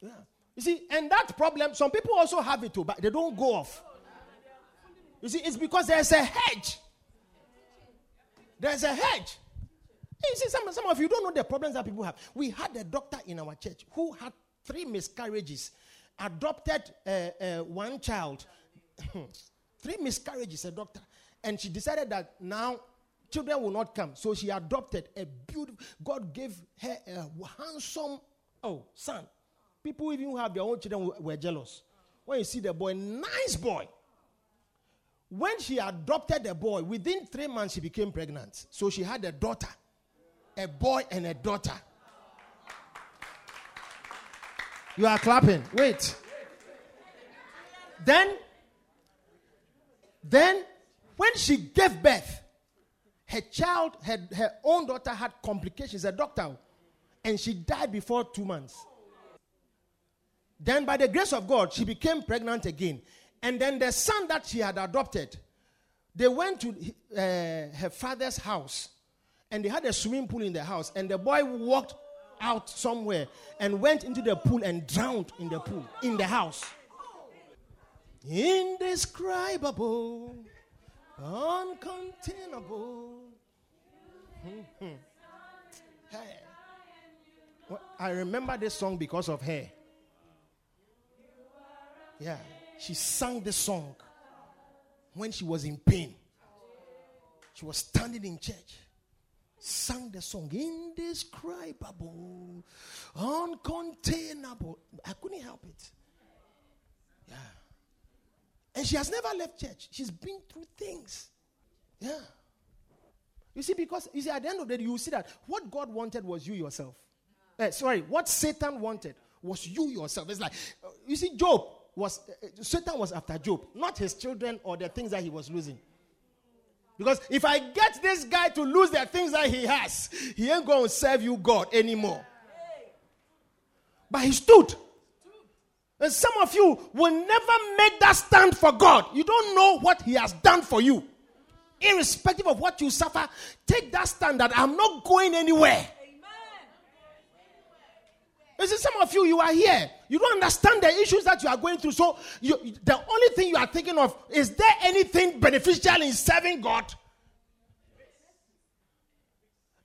Yeah. You see, and that problem, some people also have it too, but they don't go off. You see, it's because there's a hedge. There's a hedge. You see, some, some of you don't know the problems that people have. We had a doctor in our church who had three miscarriages, adopted uh, uh, one child, three miscarriages, a doctor and she decided that now children will not come. So she adopted a beautiful, God gave her a handsome, oh, son. People even who have their own children were jealous. When you see the boy, nice boy. When she adopted the boy, within three months she became pregnant. So she had a daughter, a boy and a daughter. You are clapping. Wait. Then, then when she gave birth, her child, her, her own daughter had complications, a doctor, and she died before two months. Then, by the grace of God, she became pregnant again. And then the son that she had adopted, they went to uh, her father's house and they had a swimming pool in the house. And the boy walked out somewhere and went into the pool and drowned in the pool in the house. Indescribable uncontainable. Mm-hmm. Hey. Well, I remember this song because of her. Yeah, she sang this song when she was in pain. She was standing in church, sang the song, indescribable, uncontainable. I couldn't help it. Yeah. And she has never left church. She's been through things. Yeah. You see, because you see, at the end of the day, you see that what God wanted was you yourself. Uh, sorry, what Satan wanted was you yourself. It's like, uh, you see, Job was, uh, Satan was after Job, not his children or the things that he was losing. Because if I get this guy to lose the things that he has, he ain't going to serve you, God, anymore. But he stood. And some of you will never make that stand for God. You don't know what He has done for you. Irrespective of what you suffer, take that stand that I'm not going anywhere. You see, some of you, you are here. You don't understand the issues that you are going through. So you, the only thing you are thinking of is there anything beneficial in serving God?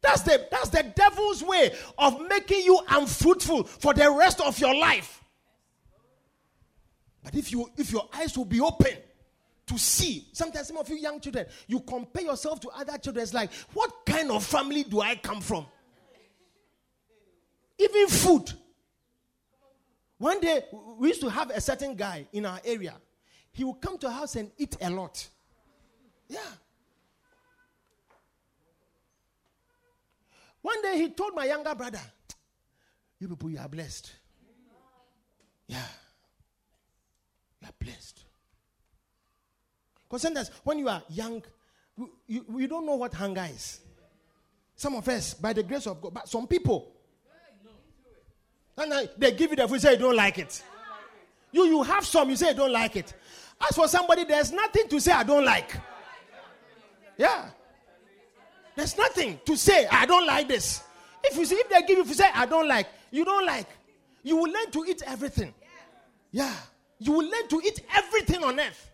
That's the, that's the devil's way of making you unfruitful for the rest of your life. But if you if your eyes will be open to see, sometimes some of you young children, you compare yourself to other children. It's like, what kind of family do I come from? Even food. One day, we used to have a certain guy in our area. He would come to our house and eat a lot. Yeah. One day he told my younger brother, You people, you are blessed. Yeah. You are blessed. Because sometimes when you are young, you, you, you don't know what hunger is. Some of us, by the grace of God, but some people, and they give you the food, say you don't like it. You, you have some, you say you don't like it. As for somebody, there's nothing to say I don't like. Yeah. There's nothing to say, I don't like this. If you see, if they give you, if you say, I don't like, you don't like, you will learn to eat everything. Yeah. You will learn to eat everything on earth.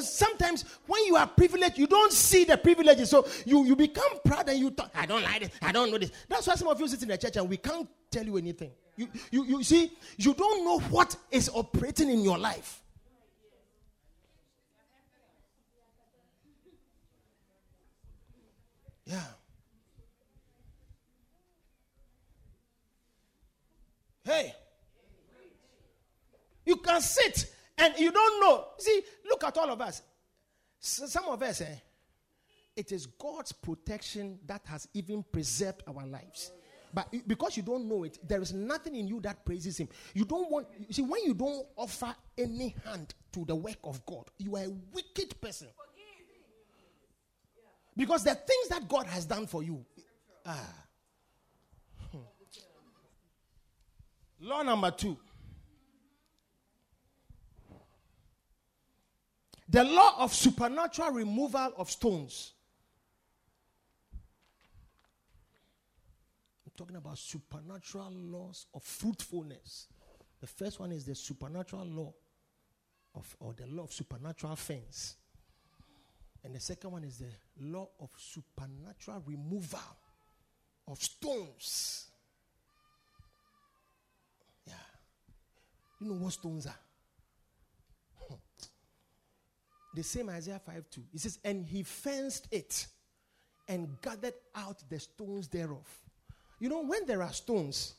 Sometimes when you are privileged, you don't see the privileges. So you, you become proud and you talk, I don't like it, I don't know this. That's why some of you sit in the church and we can't tell you anything. You, you, you see, you don't know what is operating in your life. Yeah. Hey. You can sit and you don't know. See, look at all of us. Some of us, eh, it is God's protection that has even preserved our lives. But because you don't know it, there is nothing in you that praises Him. You don't want, you see, when you don't offer any hand to the work of God, you are a wicked person. Because the things that God has done for you. Ah. Hmm. Law number two. The law of supernatural removal of stones. Talking about supernatural laws of fruitfulness. The first one is the supernatural law of, or the law of supernatural fence. And the second one is the law of supernatural removal of stones. Yeah. You know what stones are? the same Isaiah 5 2. It says, And he fenced it and gathered out the stones thereof. You know, when there are stones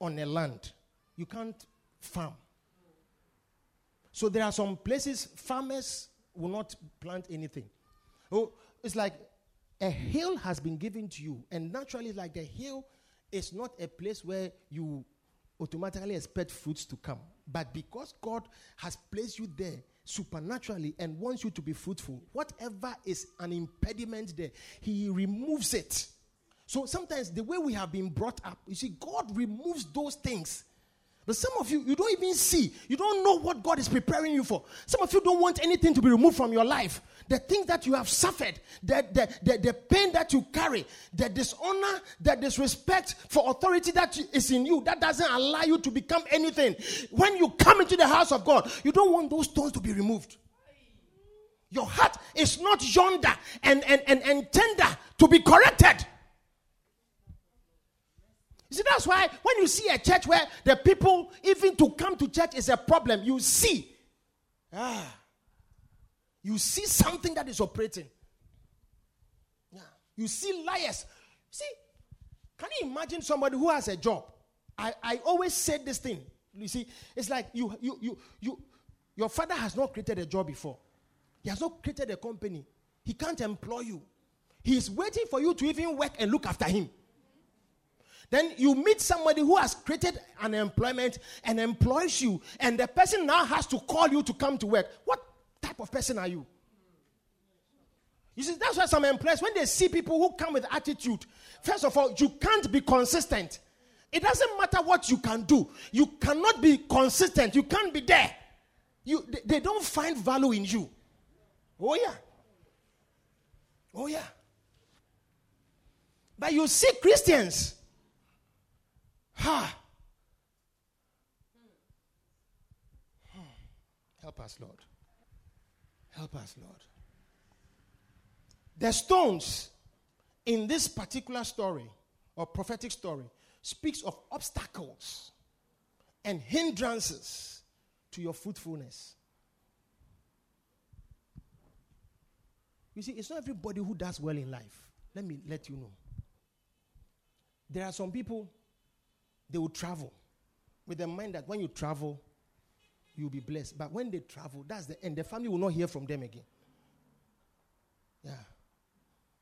on a land, you can't farm. So there are some places farmers will not plant anything. Oh, it's like a hill has been given to you, and naturally, like the hill is not a place where you automatically expect fruits to come. But because God has placed you there supernaturally and wants you to be fruitful, whatever is an impediment there, He removes it. So sometimes the way we have been brought up, you see, God removes those things but some of you, you don't even see. You don't know what God is preparing you for. Some of you don't want anything to be removed from your life. The things that you have suffered, the, the, the, the pain that you carry, the dishonor, the disrespect for authority that is in you, that doesn't allow you to become anything. When you come into the house of God, you don't want those stones to be removed. Your heart is not yonder and, and, and, and tender to be corrected. You see, that's why when you see a church where the people, even to come to church is a problem, you see, ah, you see something that is operating. Yeah. You see liars. See, can you imagine somebody who has a job? I, I always said this thing. You see, it's like you, you, you, you, your father has not created a job before. He has not created a company. He can't employ you. He is waiting for you to even work and look after him. Then you meet somebody who has created an employment and employs you, and the person now has to call you to come to work. What type of person are you? You see, that's why some employers, when they see people who come with attitude, first of all, you can't be consistent. It doesn't matter what you can do, you cannot be consistent. You can't be there. You, they, don't find value in you. Oh, yeah. Oh, yeah. But you see Christians Ha! Hmm. Help us, Lord. Help us, Lord. The stones in this particular story or prophetic story speaks of obstacles and hindrances to your fruitfulness. You see, it's not everybody who does well in life. Let me let you know. There are some people they will travel with the mind that when you travel, you'll be blessed. But when they travel, that's the end. The family will not hear from them again. Yeah.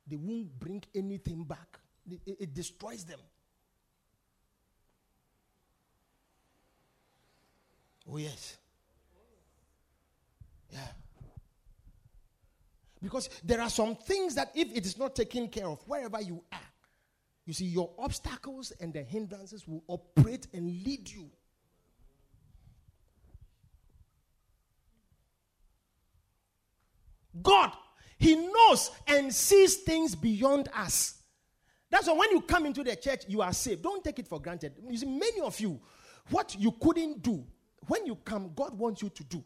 They won't bring anything back, it, it destroys them. Oh, yes. Yeah. Because there are some things that if it is not taken care of, wherever you are, you see, your obstacles and the hindrances will operate and lead you. God, He knows and sees things beyond us. That's why when you come into the church, you are saved. Don't take it for granted. You see, many of you, what you couldn't do, when you come, God wants you to do.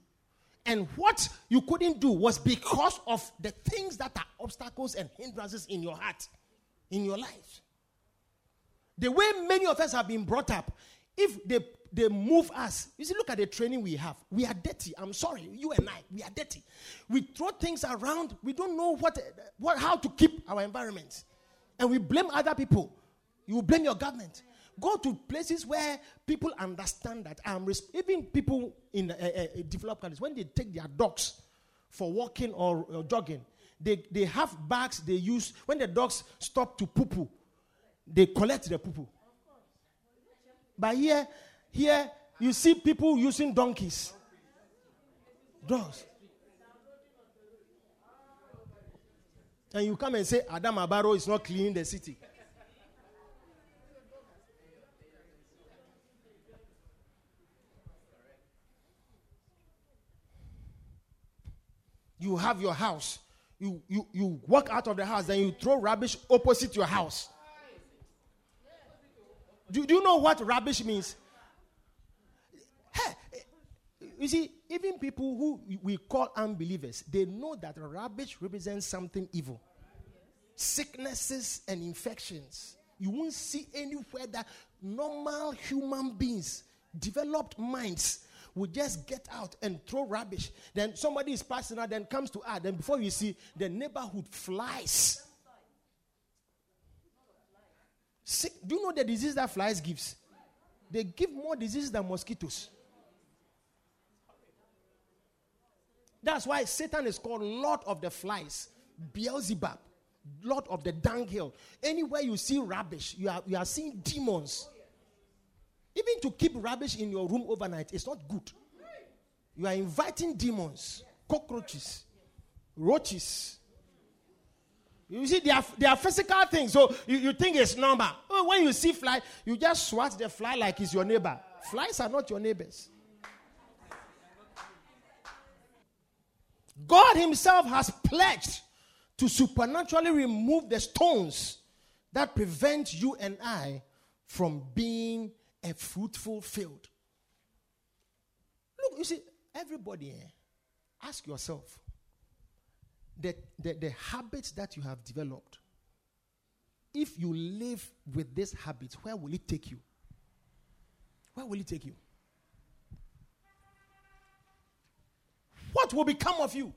And what you couldn't do was because of the things that are obstacles and hindrances in your heart, in your life. The way many of us have been brought up, if they, they move us, you see, look at the training we have. We are dirty. I'm sorry, you and I, we are dirty. We throw things around. We don't know what, what how to keep our environment. And we blame other people. You blame your government. Go to places where people understand that I'm even people in uh, uh, developed countries when they take their dogs for walking or, or, jogging, they, they have bags they use when the dogs stop to poo poo, they collect the poo. But here, here you see people using donkeys, dogs. And you come and say Adam Abaro is not cleaning the city. you have your house. You, you, you walk out of the house, then you throw rubbish opposite your house. Do, do you know what rubbish means? Hey, you see, even people who we call unbelievers, they know that rubbish represents something evil. Sicknesses and infections. You won't see anywhere that normal human beings, developed minds, will just get out and throw rubbish. Then somebody is passing out, then comes to add. Then before you see, the neighborhood flies. Sick. Do you know the disease that flies gives? They give more diseases than mosquitoes. That's why Satan is called Lord of the Flies, Beelzebub, Lord of the dunghill. Anywhere you see rubbish, you are, you are seeing demons. Even to keep rubbish in your room overnight is not good. You are inviting demons, cockroaches, roaches. You see, they are, they are physical things. So you, you think it's normal. Oh, when you see fly, you just swat the fly like it's your neighbor. Flies are not your neighbors. God Himself has pledged to supernaturally remove the stones that prevent you and I from being a fruitful field. Look, you see, everybody, ask yourself the, the, the habits that you have developed. If you live with this habit, where will it take you? Where will it take you? What will become of you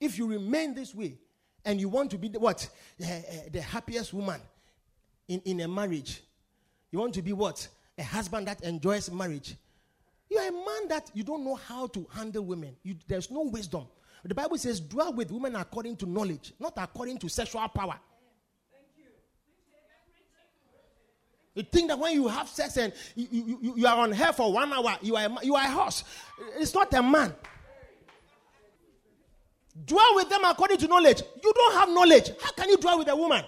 if you remain this way and you want to be the, what? Uh, uh, the happiest woman in, in a marriage you want to be what? A husband that enjoys marriage. You are a man that you don't know how to handle women. You, there's no wisdom. The Bible says, dwell with women according to knowledge, not according to sexual power. You think that when you have sex and you, you, you are on her for one hour, you are, you are a horse. It's not a man. Dwell with them according to knowledge. You don't have knowledge. How can you dwell with a woman?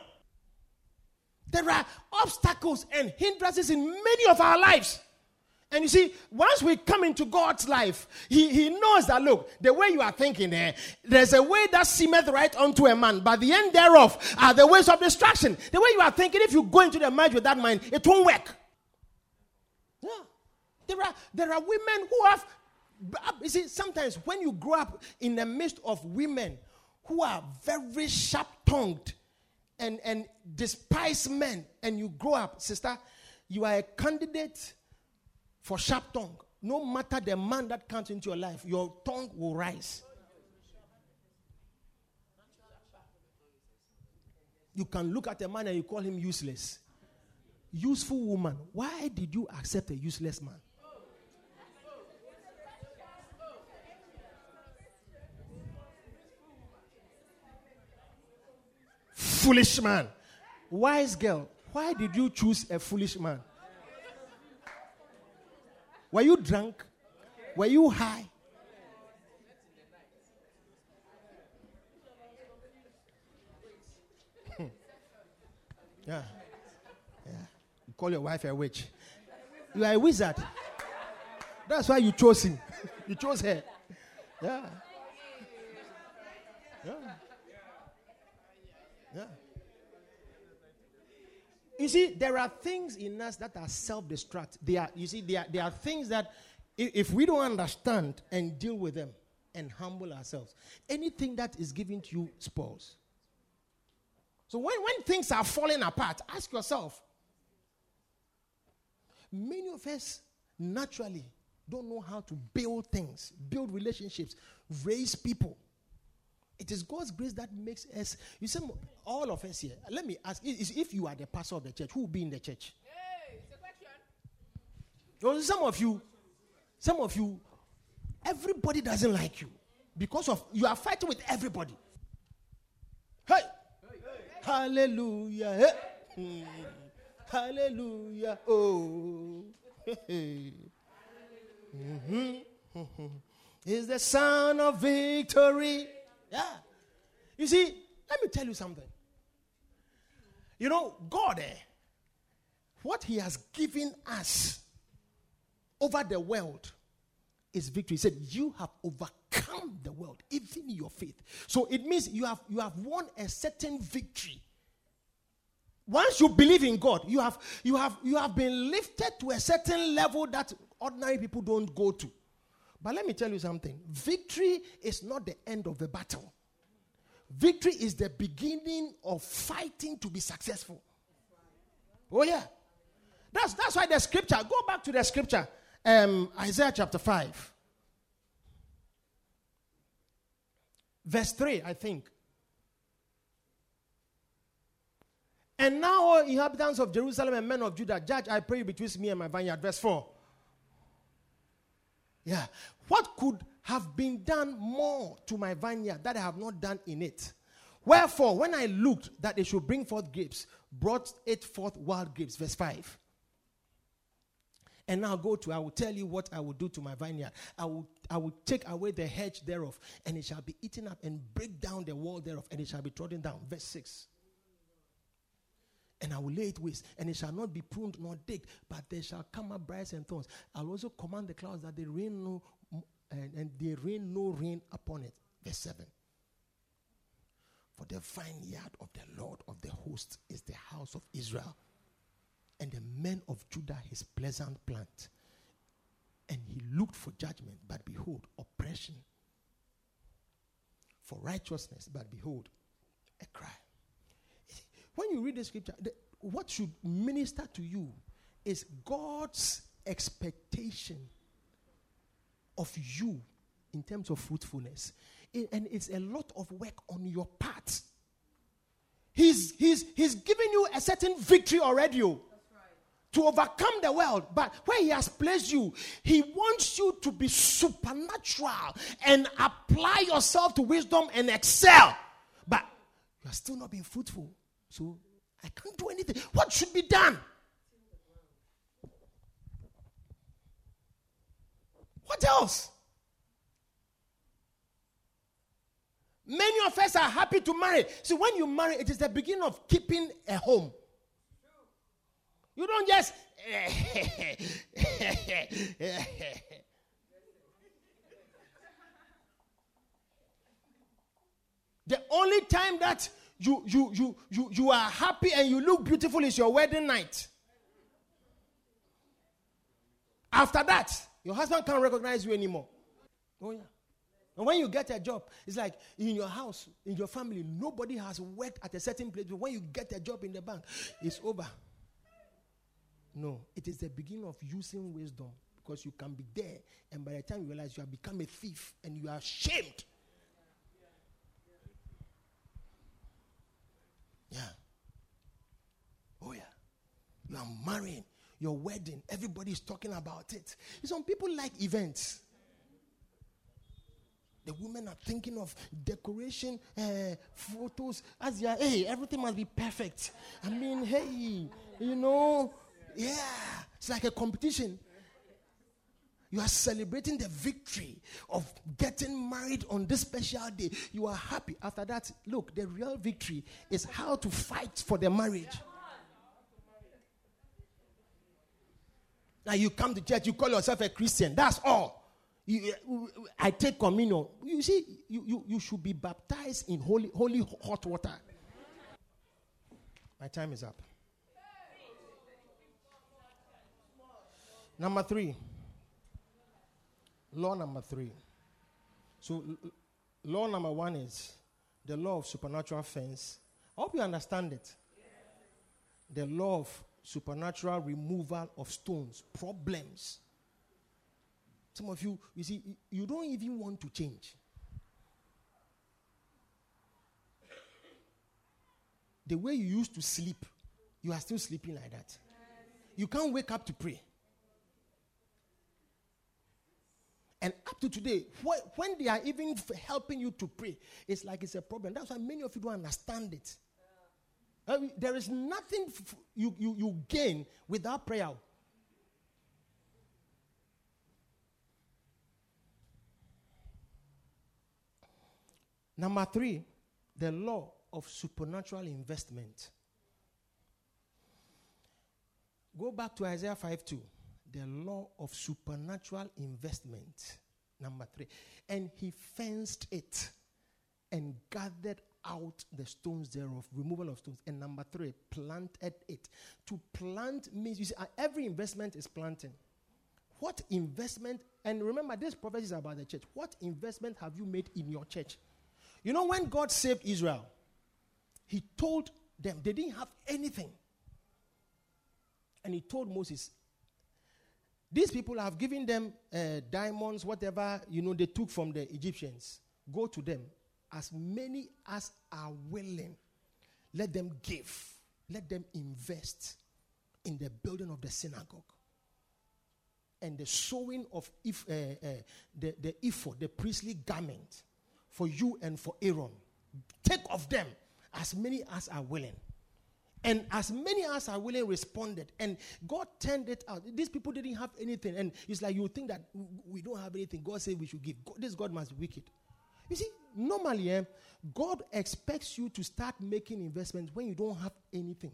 There are obstacles and hindrances in many of our lives. And you see, once we come into God's life, He, he knows that look, the way you are thinking there, there's a way that seemeth right unto a man, but the end thereof are the ways of destruction. The way you are thinking, if you go into the marriage with that mind, it won't work. Yeah. There are there are women who have You see, sometimes when you grow up in the midst of women who are very sharp tongued and, and despise men, and you grow up, sister, you are a candidate for sharp tongue. No matter the man that comes into your life, your tongue will rise. You can look at a man and you call him useless. Useful woman. Why did you accept a useless man? Foolish man. Wise girl. Why did you choose a foolish man? Were you drunk? Were you high? Hmm. yeah. Yeah. You call your wife a witch. You are a wizard. That's why you chose him. you chose her. Yeah. Yeah. You see, there are things in us that are self-destruct. They are, you see, there are, are things that if, if we don't understand and deal with them and humble ourselves, anything that is given to you spoils. So when, when things are falling apart, ask yourself. Many of us naturally don't know how to build things, build relationships, raise people. It is God's grace that makes us. You see, all of us here. Let me ask: is If you are the pastor of the church, who will be in the church? Hey, it's a question. Some of you, some of you, everybody doesn't like you because of you are fighting with everybody. Hey, hey. hallelujah, hey. Hmm. hallelujah, oh, hey. Mm-hmm. Mm-hmm. Is the sound of victory. Yeah. You see, let me tell you something. You know, God, eh, what He has given us over the world is victory. He said, You have overcome the world, even your faith. So it means you have you have won a certain victory. Once you believe in God, you have you have you have been lifted to a certain level that ordinary people don't go to. But let me tell you something victory is not the end of the battle, victory is the beginning of fighting to be successful. Oh, yeah. That's, that's why the scripture, go back to the scripture, um, Isaiah chapter 5, verse 3, I think. And now, inhabitants of Jerusalem and men of Judah, judge, I pray you between me and my vineyard. Verse 4. Yeah. What could have been done more to my vineyard that I have not done in it? Wherefore, when I looked that they should bring forth grapes, brought it forth wild grapes. Verse 5. And now go to, I will tell you what I will do to my vineyard. I will, I will take away the hedge thereof, and it shall be eaten up, and break down the wall thereof, and it shall be trodden down. Verse 6 and I will lay it waste, and it shall not be pruned nor digged, but there shall come up briars and thorns. I'll also command the clouds that they rain no, and, and they rain no rain upon it. Verse 7. For the vineyard of the Lord of the hosts is the house of Israel, and the men of Judah his pleasant plant. And he looked for judgment, but behold, oppression. For righteousness, but behold, a cry. When you read the scripture, the, what should minister to you is God's expectation of you in terms of fruitfulness. It, and it's a lot of work on your part. He's, he's, he's giving you a certain victory already oh, to overcome the world. But where He has placed you, He wants you to be supernatural and apply yourself to wisdom and excel. But you are still not being fruitful. So I can't do anything. What should be done? What else? Many of us are happy to marry. See, when you marry, it is the beginning of keeping a home. You don't just. the only time that you, you, you, you, you are happy and you look beautiful is your wedding night. After that, your husband can't recognize you anymore. Oh, yeah. And when you get a job, it's like in your house, in your family, nobody has worked at a certain place. But when you get a job in the bank, it's over. No, it is the beginning of using wisdom because you can be there, and by the time you realize you have become a thief and you are ashamed. Yeah. Oh, yeah. You are marrying, your wedding, everybody's talking about it. Some people like events. The women are thinking of decoration, uh, photos. As yeah, hey, everything must be perfect. I mean, hey, you know, yeah, it's like a competition. You are celebrating the victory of getting married on this special day. You are happy. After that, look, the real victory is how to fight for the marriage. Now you come to church, you call yourself a Christian. That's all. You, uh, I take communion. You see, you, you, you should be baptized in holy, holy hot water. My time is up. Number three. Law number three. So, law number one is the law of supernatural fence. I hope you understand it. The law of supernatural removal of stones, problems. Some of you, you see, you don't even want to change. The way you used to sleep, you are still sleeping like that. You can't wake up to pray. And up to today, when they are even helping you to pray, it's like it's a problem. That's why many of you don't understand it. Uh, I mean, there is nothing f- you, you, you gain without prayer. Number three, the law of supernatural investment. Go back to Isaiah 5 2 the law of supernatural investment. Number three. And he fenced it and gathered out the stones thereof, removal of stones. And number three, planted it. To plant means, you see, uh, every investment is planting. What investment, and remember, this prophecy is about the church. What investment have you made in your church? You know, when God saved Israel, He told them they didn't have anything. And He told Moses, these people have given them uh, diamonds, whatever you know they took from the Egyptians. Go to them, as many as are willing. Let them give. Let them invest in the building of the synagogue and the sewing of if, uh, uh, the, the ephod, the priestly garment for you and for Aaron. Take of them as many as are willing. And as many as are willing responded. And God turned it out. These people didn't have anything. And it's like you think that we don't have anything. God said we should give. God, this God must be wicked. You see, normally, eh, God expects you to start making investments when you don't have anything.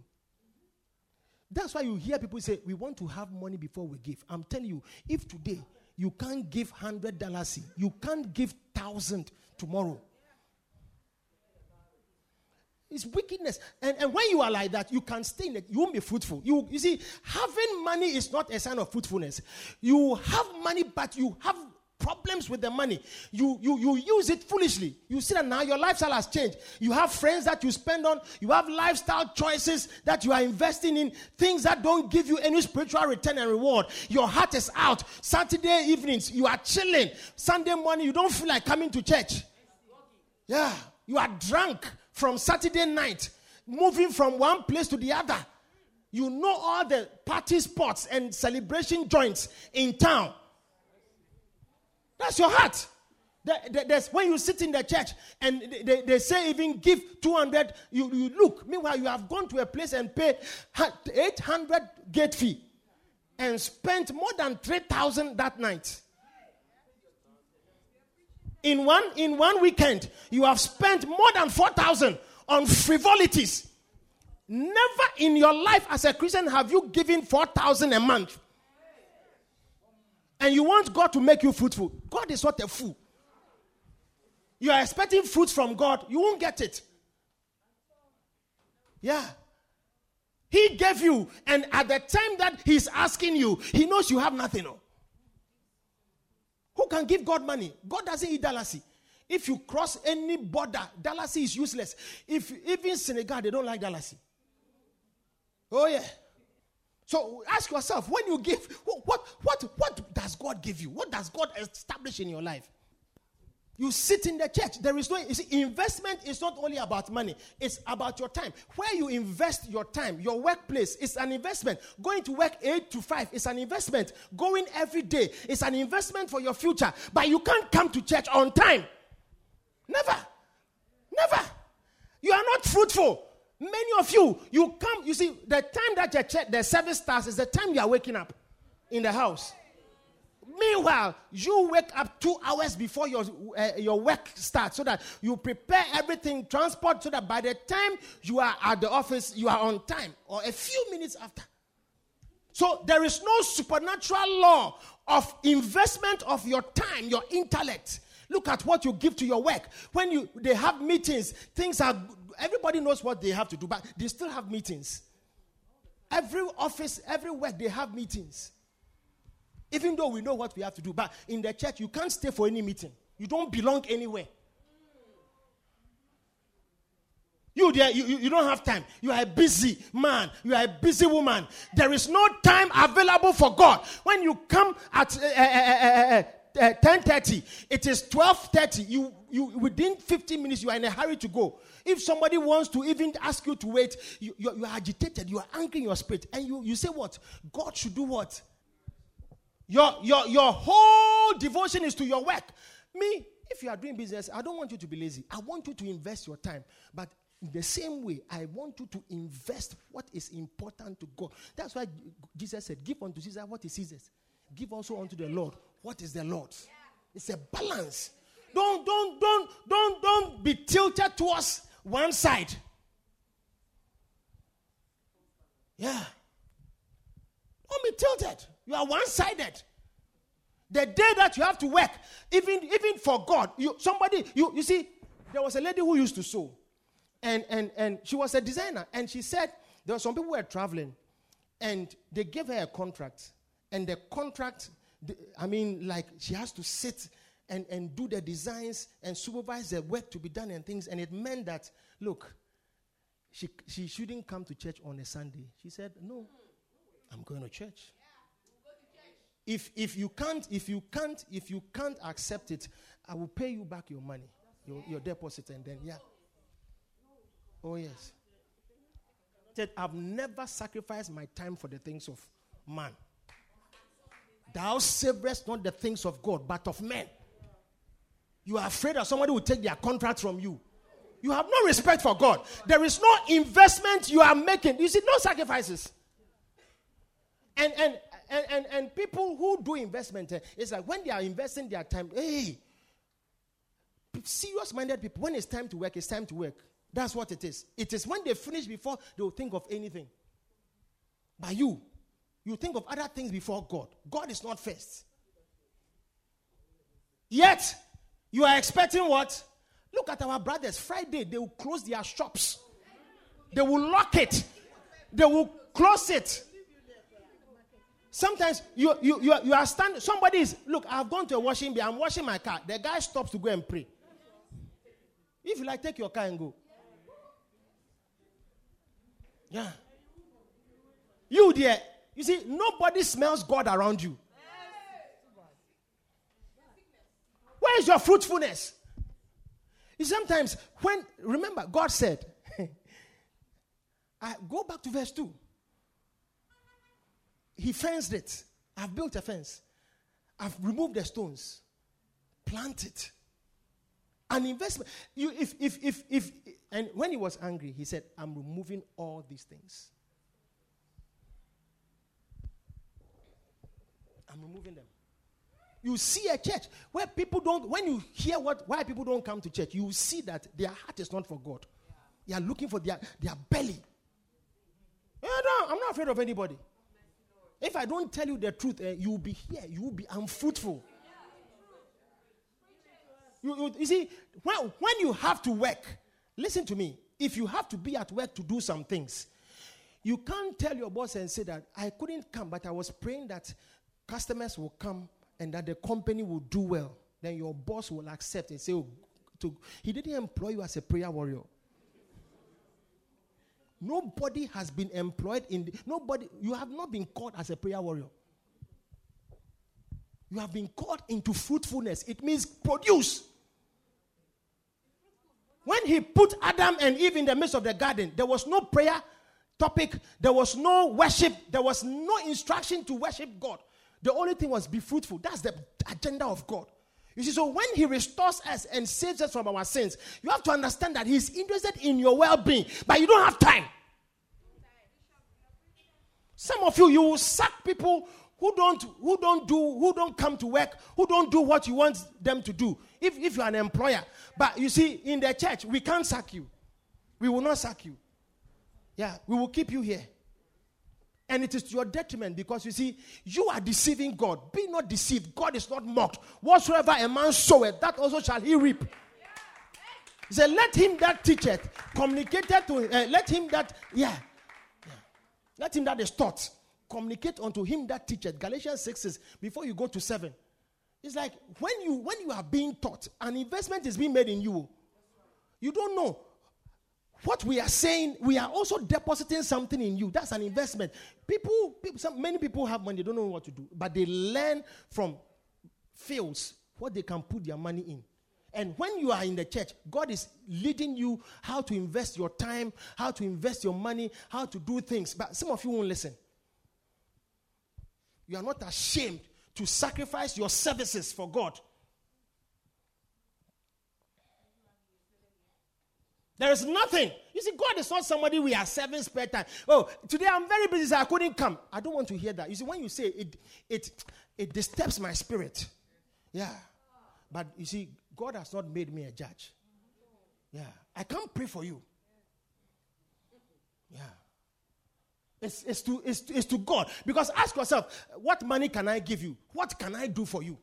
That's why you hear people say, We want to have money before we give. I'm telling you, if today you can't give $100, you can't give 1000 tomorrow. It's wickedness. And, and when you are like that, you can stay in it. You won't be fruitful. You, you see, having money is not a sign of fruitfulness. You have money, but you have problems with the money. You, you, you use it foolishly. You see that now your lifestyle has changed. You have friends that you spend on. You have lifestyle choices that you are investing in. Things that don't give you any spiritual return and reward. Your heart is out. Saturday evenings, you are chilling. Sunday morning, you don't feel like coming to church. Yeah. You are drunk from Saturday night, moving from one place to the other. You know all the party spots and celebration joints in town. That's your heart. There's when you sit in the church and they, they say even give 200, you, you look. Meanwhile, you have gone to a place and paid 800 gate fee and spent more than 3,000 that night in one in one weekend you have spent more than 4000 on frivolities. Never in your life as a christian have you given 4000 a month. And you want god to make you fruitful. God is not a fool. You are expecting fruit from god. You won't get it. Yeah. He gave you and at the time that he's asking you he knows you have nothing oh. Can give God money. God doesn't eat dalasi. If you cross any border, dalasi is useless. If even Senegal, they don't like dalasi. Oh yeah. So ask yourself when you give, what, what, what does God give you? What does God establish in your life? You sit in the church. There is no you see, investment is not only about money, it's about your time. Where you invest your time, your workplace is an investment. Going to work 8 to 5 is an investment. Going every day is an investment for your future. But you can't come to church on time. Never. Never. You are not fruitful. Many of you, you come, you see, the time that your church, the service starts is the time you are waking up in the house. Meanwhile, you wake up two hours before your, uh, your work starts so that you prepare everything, transport, so that by the time you are at the office, you are on time or a few minutes after. So there is no supernatural law of investment of your time, your intellect. Look at what you give to your work. When you they have meetings, things are everybody knows what they have to do, but they still have meetings. Every office, every work, they have meetings. Even though we know what we have to do. But in the church, you can't stay for any meeting. You don't belong anywhere. You there, you, you, don't have time. You are a busy man. You are a busy woman. There is no time available for God. When you come at uh, uh, uh, 10.30, it is 12.30. You, you, within 15 minutes, you are in a hurry to go. If somebody wants to even ask you to wait, you, you, you are agitated. You are angry in your spirit. And you, you say what? God should do what? Your, your, your whole devotion is to your work. Me, if you are doing business, I don't want you to be lazy. I want you to invest your time. But in the same way, I want you to invest what is important to God. That's why Jesus said, Give unto Caesar what is Caesar's. Give also unto the Lord what is the Lord's. It's a balance. Don't, don't, don't, don't, don't be tilted towards one side. Yeah. Don't be tilted. You are one sided. The day that you have to work, even, even for God, you somebody, you, you see, there was a lady who used to sew, and, and, and she was a designer, and she said there were some people who were traveling, and they gave her a contract, and the contract, I mean, like she has to sit and, and do the designs and supervise the work to be done and things, and it meant that, look, she, she shouldn't come to church on a Sunday. She said, No, I'm going to church if if you can't if you can't if you can't accept it i will pay you back your money your, your deposit and then yeah. Oh yes. I've never sacrificed my time for the things of man. Thou savorest not the things of god but of men. You are afraid that somebody will take their contract from you. You have no respect for god. There is no investment you are making. You see no sacrifices. And and and, and, and people who do investment, uh, it's like when they are investing their time, hey, serious minded people, when it's time to work, it's time to work. That's what it is. It is when they finish before they will think of anything. But you, you think of other things before God. God is not first. Yet, you are expecting what? Look at our brothers. Friday, they will close their shops, they will lock it, they will close it. Sometimes you, you, you, are, you are standing, somebody is, look, I've gone to a washing bay, I'm washing my car. The guy stops to go and pray. If you like, take your car and go. Yeah. You there, you see, nobody smells God around you. Where is your fruitfulness? You sometimes when remember God said, I go back to verse 2 he fenced it. I've built a fence. I've removed the stones. Plant it. An investment. You, if, if, if, if, and when he was angry, he said, I'm removing all these things. I'm removing them. You see a church where people don't, when you hear what, why people don't come to church, you see that their heart is not for God. They are looking for their, their belly. Eh, I'm not afraid of anybody. If I don't tell you the truth, eh, you will be here. You will be unfruitful. You, you, you see, when, when you have to work, listen to me. If you have to be at work to do some things, you can't tell your boss and say that I couldn't come, but I was praying that customers will come and that the company will do well, then your boss will accept and say, oh, to, he didn't employ you as a prayer warrior. Nobody has been employed in the, nobody you have not been called as a prayer warrior. You have been called into fruitfulness. It means produce. When he put Adam and Eve in the midst of the garden, there was no prayer topic, there was no worship, there was no instruction to worship God. The only thing was be fruitful. That's the agenda of God. You see, so when He restores us and saves us from our sins, you have to understand that He's interested in your well being, but you don't have time. Some of you, you will sack people who don't who don't do who don't come to work who don't do what you want them to do. If, if you're an employer. But you see in the church we can't sack you. We will not sack you. Yeah we will keep you here. And it is to your detriment because you see you are deceiving god. Be not deceived. God is not mocked. Whatsoever a man soweth that also shall he reap. He said let him that teacheth communicated to uh, let him that yeah let him that is taught communicate unto him that teacheth. Galatians 6 says, before you go to 7. It's like when you when you are being taught, an investment is being made in you. You don't know. What we are saying, we are also depositing something in you. That's an investment. People, people some, many people have money, they don't know what to do, but they learn from fields what they can put their money in. And when you are in the church, God is leading you how to invest your time, how to invest your money, how to do things. But some of you won't listen. You are not ashamed to sacrifice your services for God. There is nothing. You see, God is not somebody we are serving spare time. Oh, today I'm very busy, so I couldn't come. I don't want to hear that. You see, when you say it, it, it disturbs my spirit. Yeah. But you see, God has not made me a judge. Yeah. I can't pray for you. Yeah. It's, it's, to, it's, it's to God. Because ask yourself, what money can I give you? What can I do for you?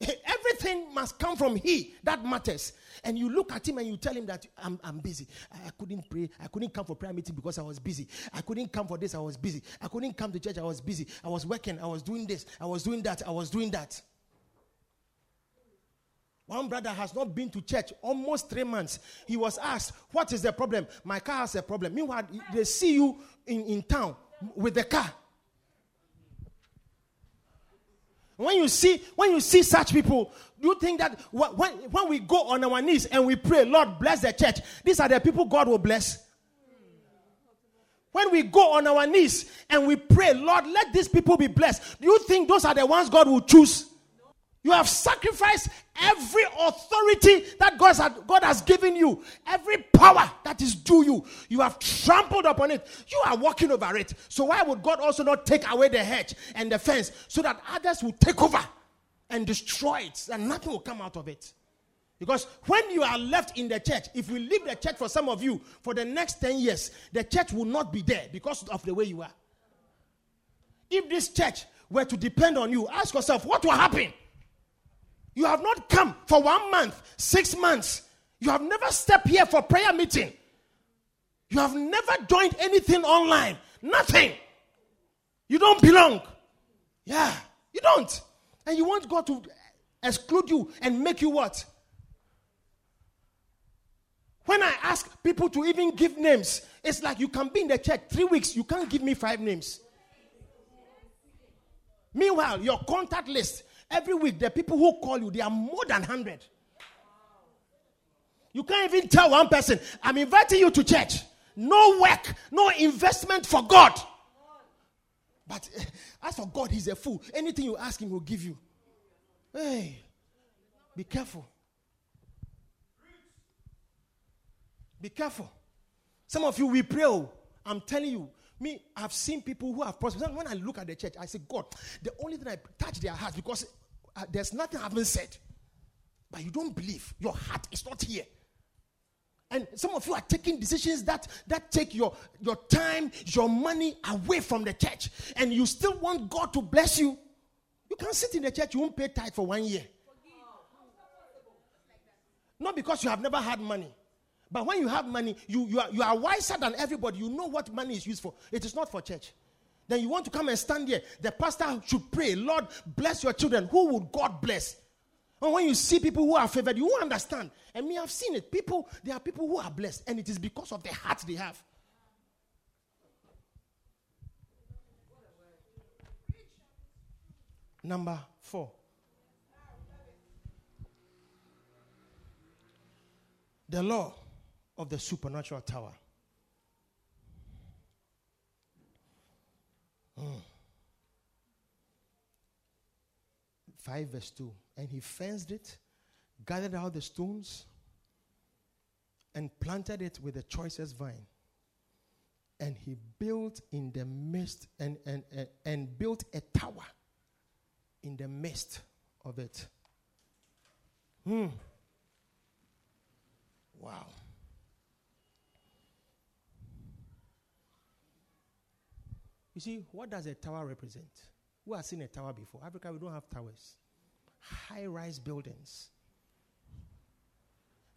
Everything must come from He that matters. And you look at Him and you tell Him that I'm, I'm busy. I, I couldn't pray. I couldn't come for prayer meeting because I was busy. I couldn't come for this. I was busy. I couldn't come to church. I was busy. I was working. I was doing this. I was doing that. I was doing that. One brother has not been to church almost three months. He was asked, What is the problem? My car has a problem. Meanwhile, they see you in, in town with the car. When you see when you see such people, do you think that when, when we go on our knees and we pray, Lord bless the church, these are the people God will bless? When we go on our knees and we pray, Lord, let these people be blessed, do you think those are the ones God will choose? You have sacrificed every authority that God has, God has given you, every power that is due you. You have trampled upon it. You are walking over it. So, why would God also not take away the hedge and the fence so that others will take over and destroy it and nothing will come out of it? Because when you are left in the church, if we leave the church for some of you for the next 10 years, the church will not be there because of the way you are. If this church were to depend on you, ask yourself, what will happen? You have not come for one month, six months. You have never stepped here for prayer meeting. You have never joined anything online. Nothing. You don't belong. Yeah, you don't. And you want God to exclude you and make you what? When I ask people to even give names, it's like you can be in the church three weeks, you can't give me five names. Meanwhile, your contact list, Every week, the people who call you, they are more than 100. You can't even tell one person, I'm inviting you to church. No work, no investment for God. But eh, as for God, He's a fool. Anything you ask Him, He'll give you. Hey, be careful. Be careful. Some of you, we pray. Oh, I'm telling you, me, I've seen people who have prospered. When I look at the church, I say, God, the only thing I touch their hearts because uh, there's nothing I haven't said. But you don't believe. Your heart is not here. And some of you are taking decisions that, that take your, your time, your money away from the church. And you still want God to bless you. You can't sit in the church, you won't pay tithe for one year. Not because you have never had money. But when you have money, you, you, are, you are wiser than everybody. You know what money is used for. It is not for church. Then you want to come and stand here. The pastor should pray, Lord, bless your children. Who would God bless? And when you see people who are favored, you understand. And me, I've seen it. People, there are people who are blessed, and it is because of the heart they have. Number four. The law of the supernatural tower. Mm. 5 verse 2. And he fenced it, gathered out the stones, and planted it with the choicest vine. And he built in the midst and, and, and, and built a tower in the midst of it. Hmm. Wow. You see, what does a tower represent? Who has seen a tower before? Africa, we don't have towers. High rise buildings.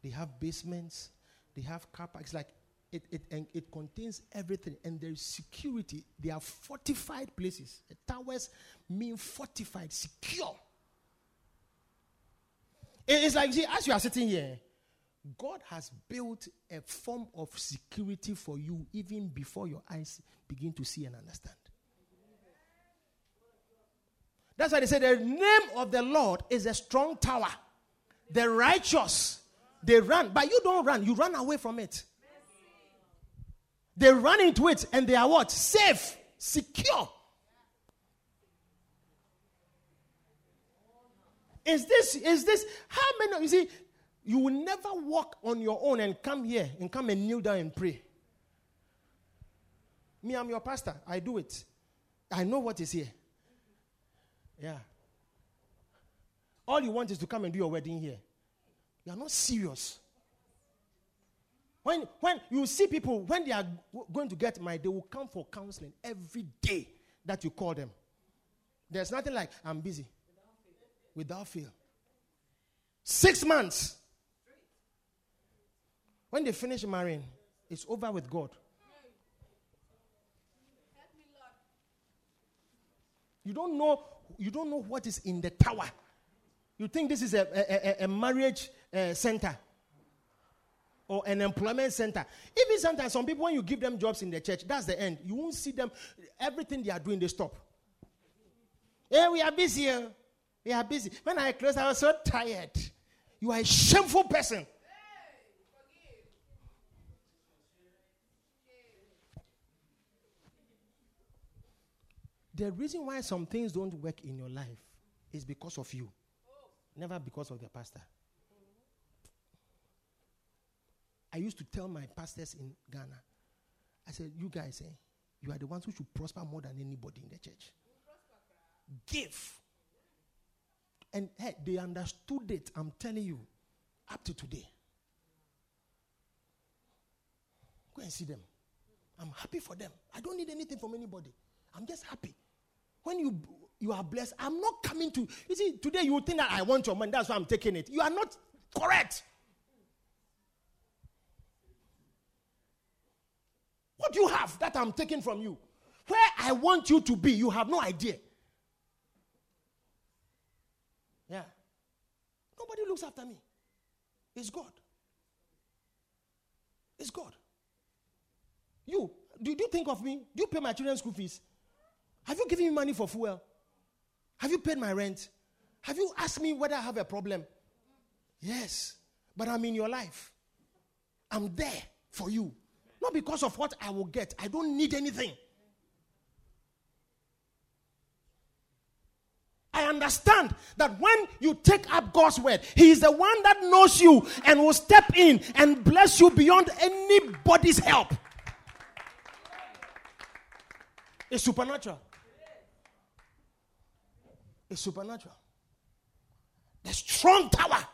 They have basements, they have car parks. Like it, it, and it contains everything, and there's security. They are fortified places. The towers mean fortified, secure. It's like, see, as you are sitting here, God has built a form of security for you even before your eyes begin to see and understand. That's why they say the name of the Lord is a strong tower. The righteous, they run, but you don't run, you run away from it. They run into it and they are what? Safe, secure. Is this, is this, how many, you see, you will never walk on your own and come here and come and kneel down and pray. Me, I'm your pastor. I do it. I know what is here. Yeah. All you want is to come and do your wedding here. You are not serious. When, when you see people, when they are going to get married, they will come for counseling every day that you call them. There's nothing like, I'm busy. Without fail. Six months. When they finish marrying, it's over with God. You don't know. You don't know what is in the tower. You think this is a, a, a, marriage uh, center or an employment center. Even sometimes, some people, when you give them jobs in the church, that's the end. You won't see them. Everything they are doing, they stop. Yeah, we are busy. We are busy. When I closed, I was so tired. You are a shameful person. The reason why some things don't work in your life is because of you, never because of the pastor. I used to tell my pastors in Ghana, I said, You guys, eh, you are the ones who should prosper more than anybody in the church. Give. And hey, they understood it, I'm telling you, up to today. Go and see them. I'm happy for them. I don't need anything from anybody. I'm just happy. When you you are blessed, I'm not coming to you see today you think that I want your money, that's why I'm taking it. You are not correct. What do you have that I'm taking from you? Where I want you to be, you have no idea. Yeah. Nobody looks after me. It's God. It's God. You, do you think of me? Do you pay my children's school fees? Have you given me money for fuel? Have you paid my rent? Have you asked me whether I have a problem? Yes. But I'm in your life. I'm there for you. Not because of what I will get. I don't need anything. I understand that when you take up God's word, He is the one that knows you and will step in and bless you beyond anybody's help. It's supernatural. It's supernatural. The strong tower.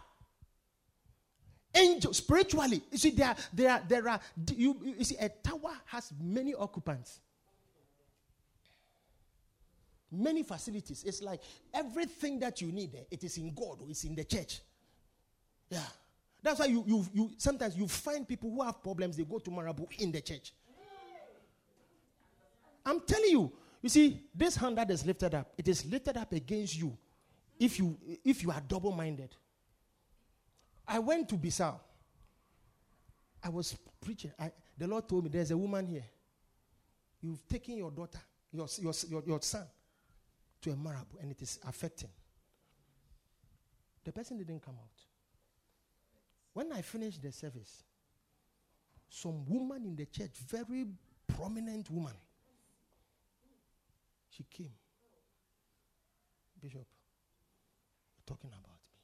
Angel, spiritually, you see, there, there, there are, you, you see, a tower has many occupants, many facilities. It's like everything that you need, it is in God it's in the church. Yeah. That's why you, you, you sometimes you find people who have problems, they go to Marabu in the church. I'm telling you, You see, this hand that is lifted up, it is lifted up against you if you if you are double-minded. I went to Bissau. I was preaching. I, the Lord told me there's a woman here. You've taken your daughter, your, your, your, your son, to a marabu, and it is affecting. The person didn't come out. When I finished the service, some woman in the church, very prominent woman, she came. Bishop, talking about me.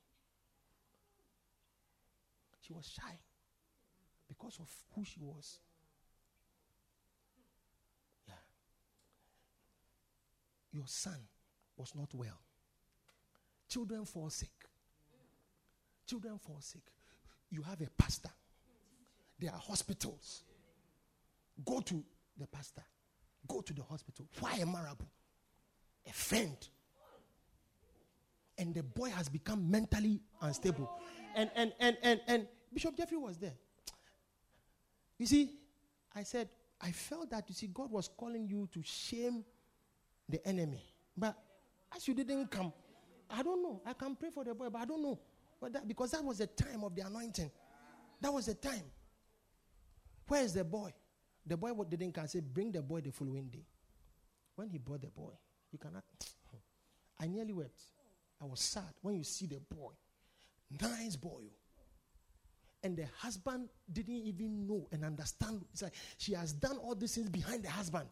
She was shy because of who she was. Yeah. Your son was not well. Children fall sick. Children fall sick. You have a pastor. There are hospitals. Go to the pastor. Go to the hospital. Why a marabu? A friend. And the boy has become mentally unstable. And and and and and Bishop Jeffrey was there. You see, I said, I felt that you see, God was calling you to shame the enemy. But as you didn't come, I don't know. I can pray for the boy, but I don't know. But that, because that was the time of the anointing. That was the time. Where is the boy? The boy didn't come. Say, bring the boy the following day. When he brought the boy, you cannot. I nearly wept. I was sad when you see the boy. Nice boy. Oh. And the husband didn't even know and understand. It's like she has done all these things behind the husband.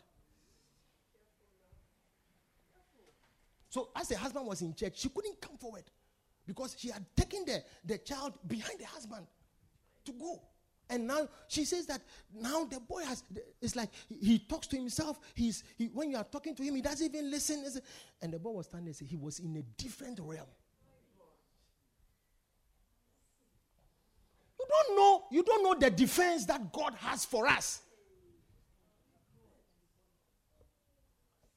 So as the husband was in church, she couldn't come forward because she had taken the, the child behind the husband to go. And now she says that now the boy has, it's like he, talks to himself. He's, he, when you are talking to him, he doesn't even listen. And the boy was standing there, he was in a different realm. You don't know, you don't know the defense that God has for us.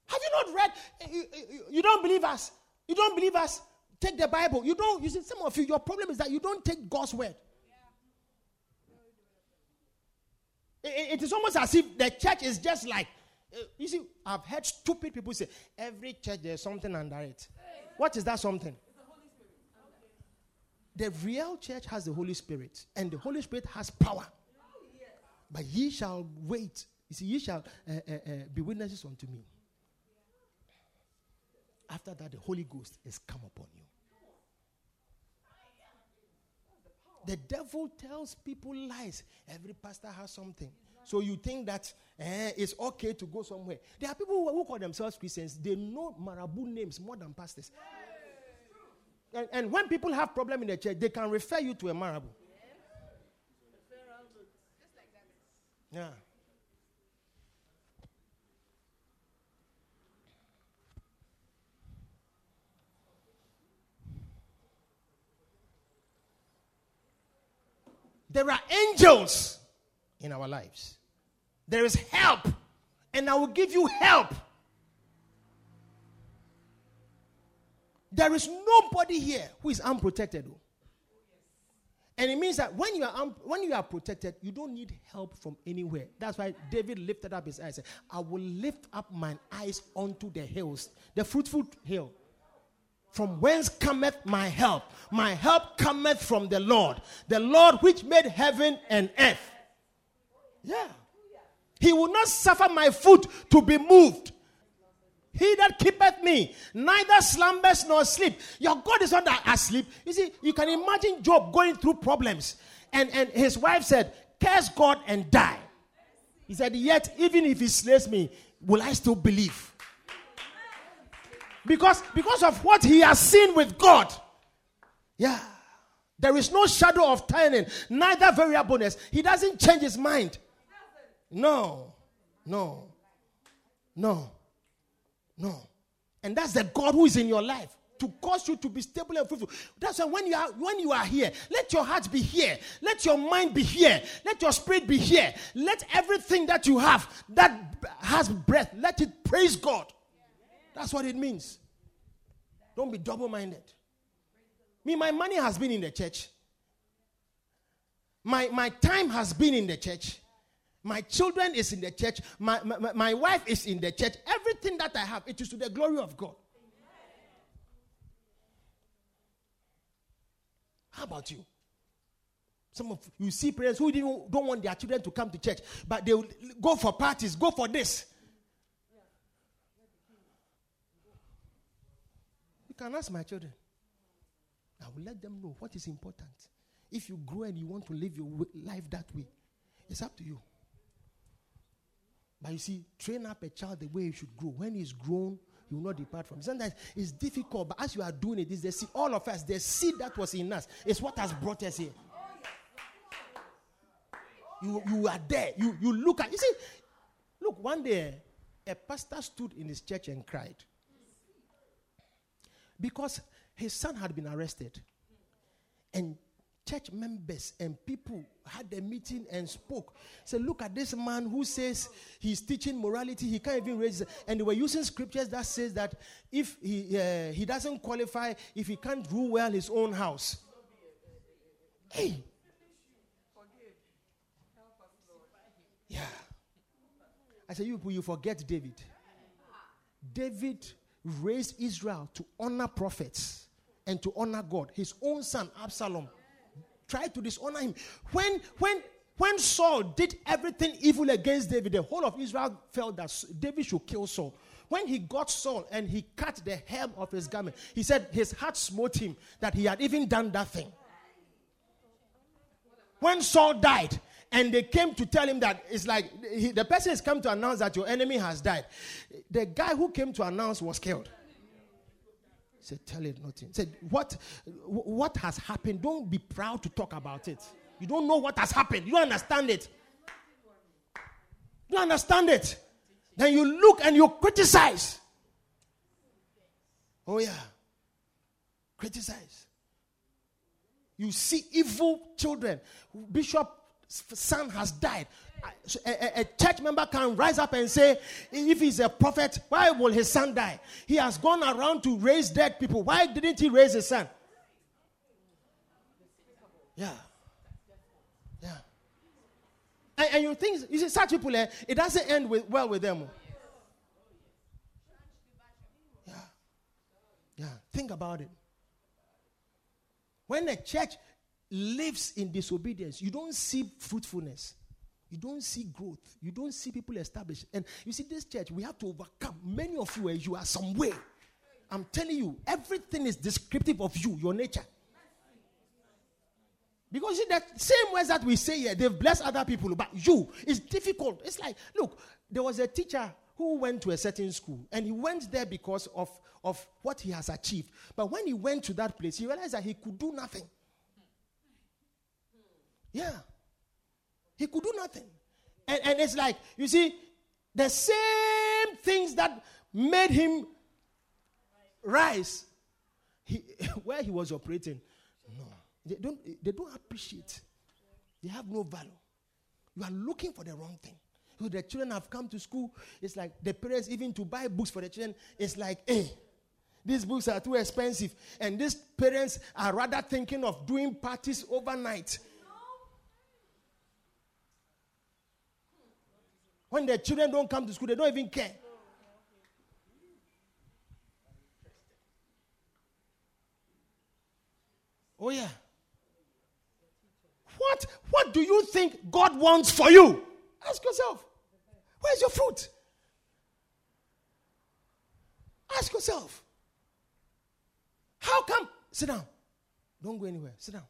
Have you not read? Eh, you, eh, you, you don't believe us. You don't believe us. Take the Bible. You don't. You see, some of you, your problem is that you don't take God's word. It, is almost as if the church is just like. Uh, you see, I've heard stupid people say every church there's something under it. What is that something? The real church has the Holy Spirit, and the Holy Spirit has power. But ye shall wait. You see, ye shall uh, uh, uh, be witnesses unto me. After that, the Holy Ghost is come upon you. The devil tells people lies. Every pastor has something. So you think that eh, it's okay to go somewhere. There are people who, who call themselves Christians. They know Marabu names more than pastors. And, and when people have problem in the church, they can refer you to a Marabu. Yeah. There are angels in our lives. There is help, and I will give you help. There is nobody here who is unprotected. Oh. And it means that when you are un- when you are protected, you don't need help from anywhere. That's why David lifted up his eyes. Said, I will lift up mine eyes unto the hills, the fruitful hill. From whence cometh my help? My help cometh from the Lord, the Lord which made heaven and earth. Yeah. He will not suffer my foot to be moved. He that keepeth me, neither slumbers nor sleep. Your God is not asleep. You see, you can imagine Job going through problems. And, and his wife said, Curse God and die. He said, Yet, even if he slays me, will I still believe? Because, because of what he has seen with God. Yeah. There is no shadow of turning, neither variableness. He doesn't change his mind. No. No. No. No. And that's the God who is in your life to cause you to be stable and fruitful. That's why when you are when you are here, let your heart be here, let your mind be here, let your spirit be here, let everything that you have that has breath, let it praise God. That's what it means. Don't be double minded. Me, my money has been in the church. My, my time has been in the church. My children is in the church. My, my, my wife is in the church. Everything that I have, it is to the glory of God. How about you? Some of you see parents who don't want their children to come to church, but they will go for parties, go for this. You can ask my children. I will let them know what is important. If you grow and you want to live your life that way, it's up to you. But you see, train up a child the way he should grow. When he's grown, he will not depart from. Sometimes it's difficult, but as you are doing it, it's the seed. All of us, the seed that was in us is what has brought us here. You, you are there. You, you look at. You see, look, one day a pastor stood in his church and cried because his son had been arrested. And church members and people had a meeting and spoke. Said, Look at this man who says he's teaching morality. He can't even raise. And they were using scriptures that says that if he, uh, he doesn't qualify, if he can't rule well his own house. Hey. Yeah. I said, You, you forget David. David raised Israel to honor prophets and to honor God. His own son, Absalom, tried to dishonor him. When, when, when Saul did everything evil against David, the whole of Israel felt that David should kill Saul. When he got Saul and he cut the hem of his garment, he said his heart smote him that he had even done that thing. When Saul died, and they came to tell him that it's like he, the person has come to announce that your enemy has died. The guy who came to announce was killed He said, Tell it nothing. He Said, what, what has happened? Don't be proud to talk about it. You don't know what has happened. You don't understand it. You don't understand it. Then you look and you criticize. Oh, yeah. Criticize. You see evil children. Bishop's son has died a, a, church member can rise up and say, if he's a prophet, why will his son die? He has gone around to raise dead people. Why didn't he raise his son? Yeah. Yeah. And, and you think, you see, such people, eh, it doesn't end with, well with them. Yeah. Yeah. Think about it. When a church lives in disobedience, you don't see fruitfulness. You don't see growth. You don't see people established. And you see, this church, we have to overcome. Many of you, eh, you are somewhere. I'm telling you, everything is descriptive of you, your nature. Because see, that same words that we say here, they've blessed other people, but you, it's difficult. It's like, look, there was a teacher who went to a certain school, and he went there because of, of what he has achieved. But when he went to that place, he realized that he could do nothing. Yeah. He could do nothing. And, and it's like, you see, the same things that made him rise he, where he was operating. No. They don't, they don't appreciate. They have no value. You are looking for the wrong thing. So the children have come to school. It's like the parents, even to buy books for the children, it's like, hey, these books are too expensive. And these parents are rather thinking of doing parties overnight When their children don't come to school, they don't even care. Oh, yeah. What, what do you think God wants for you? Ask yourself. Where's your fruit? Ask yourself. How come? Sit down. Don't go anywhere. Sit down.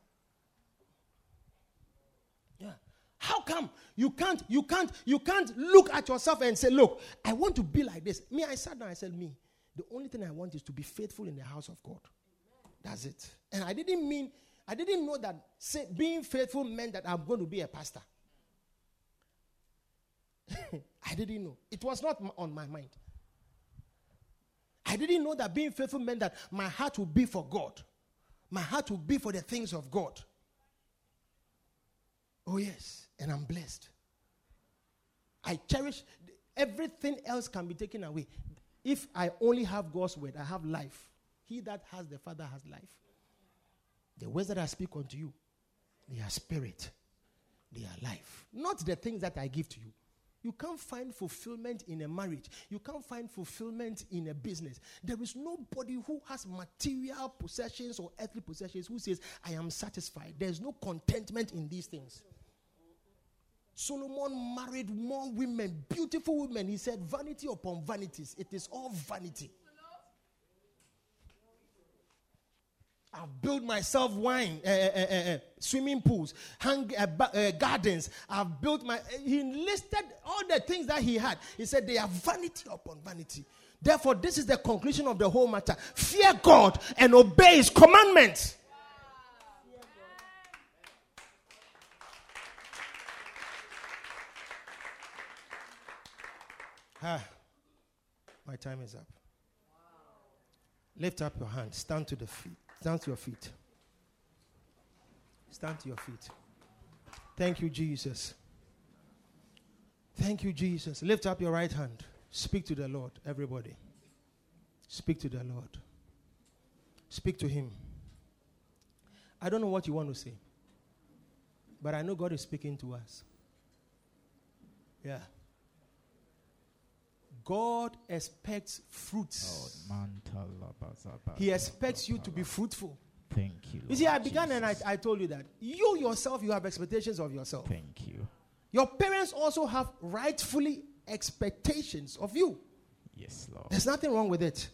How come you can't, you can't, you can't look at yourself and say, Look, I want to be like this? Me, I sat down, I said, Me, the only thing I want is to be faithful in the house of God. That's it. And I didn't mean, I didn't know that say, being faithful meant that I'm going to be a pastor. I didn't know. It was not on my mind. I didn't know that being faithful meant that my heart would be for God. My heart would be for the things of God. Oh, yes and I'm blessed. I cherish everything else can be taken away. If I only have God's word, I have life. He that has the Father has life. The words that I speak unto you, they are spirit, they are life, not the things that I give to you. You can't find fulfillment in a marriage. You can't find fulfillment in a business. There is nobody who has material possessions or earthly possessions who says, I am satisfied. There's no contentment in these things. Solomon married more women, beautiful women. He said, Vanity upon vanities. It is all vanity. I've built myself wine, uh, uh, uh, swimming pools, hang, gardens. I've built my. He listed all the things that he had. He said they are vanity upon vanity. Therefore, this is the conclusion of the whole matter: fear God and obey His commandments. Ah, my time is up. Lift up your hand. Stand to the feet. Stand to your feet. Stand to your feet. Thank you, Jesus. Thank you, Jesus. Lift up your right hand. Speak to the Lord, everybody. Speak to the Lord. Speak to Him. I don't know what you want to say, but I know God is speaking to us. Yeah. God expects fruits. Oh, he expects you to be fruitful. Thank you. Lord you see, I began Jesus. and I, I told you that you yourself, you have expectations of yourself. Thank you. Your parents also have rightfully expectations of you. Yes, Lord. There's nothing wrong with it.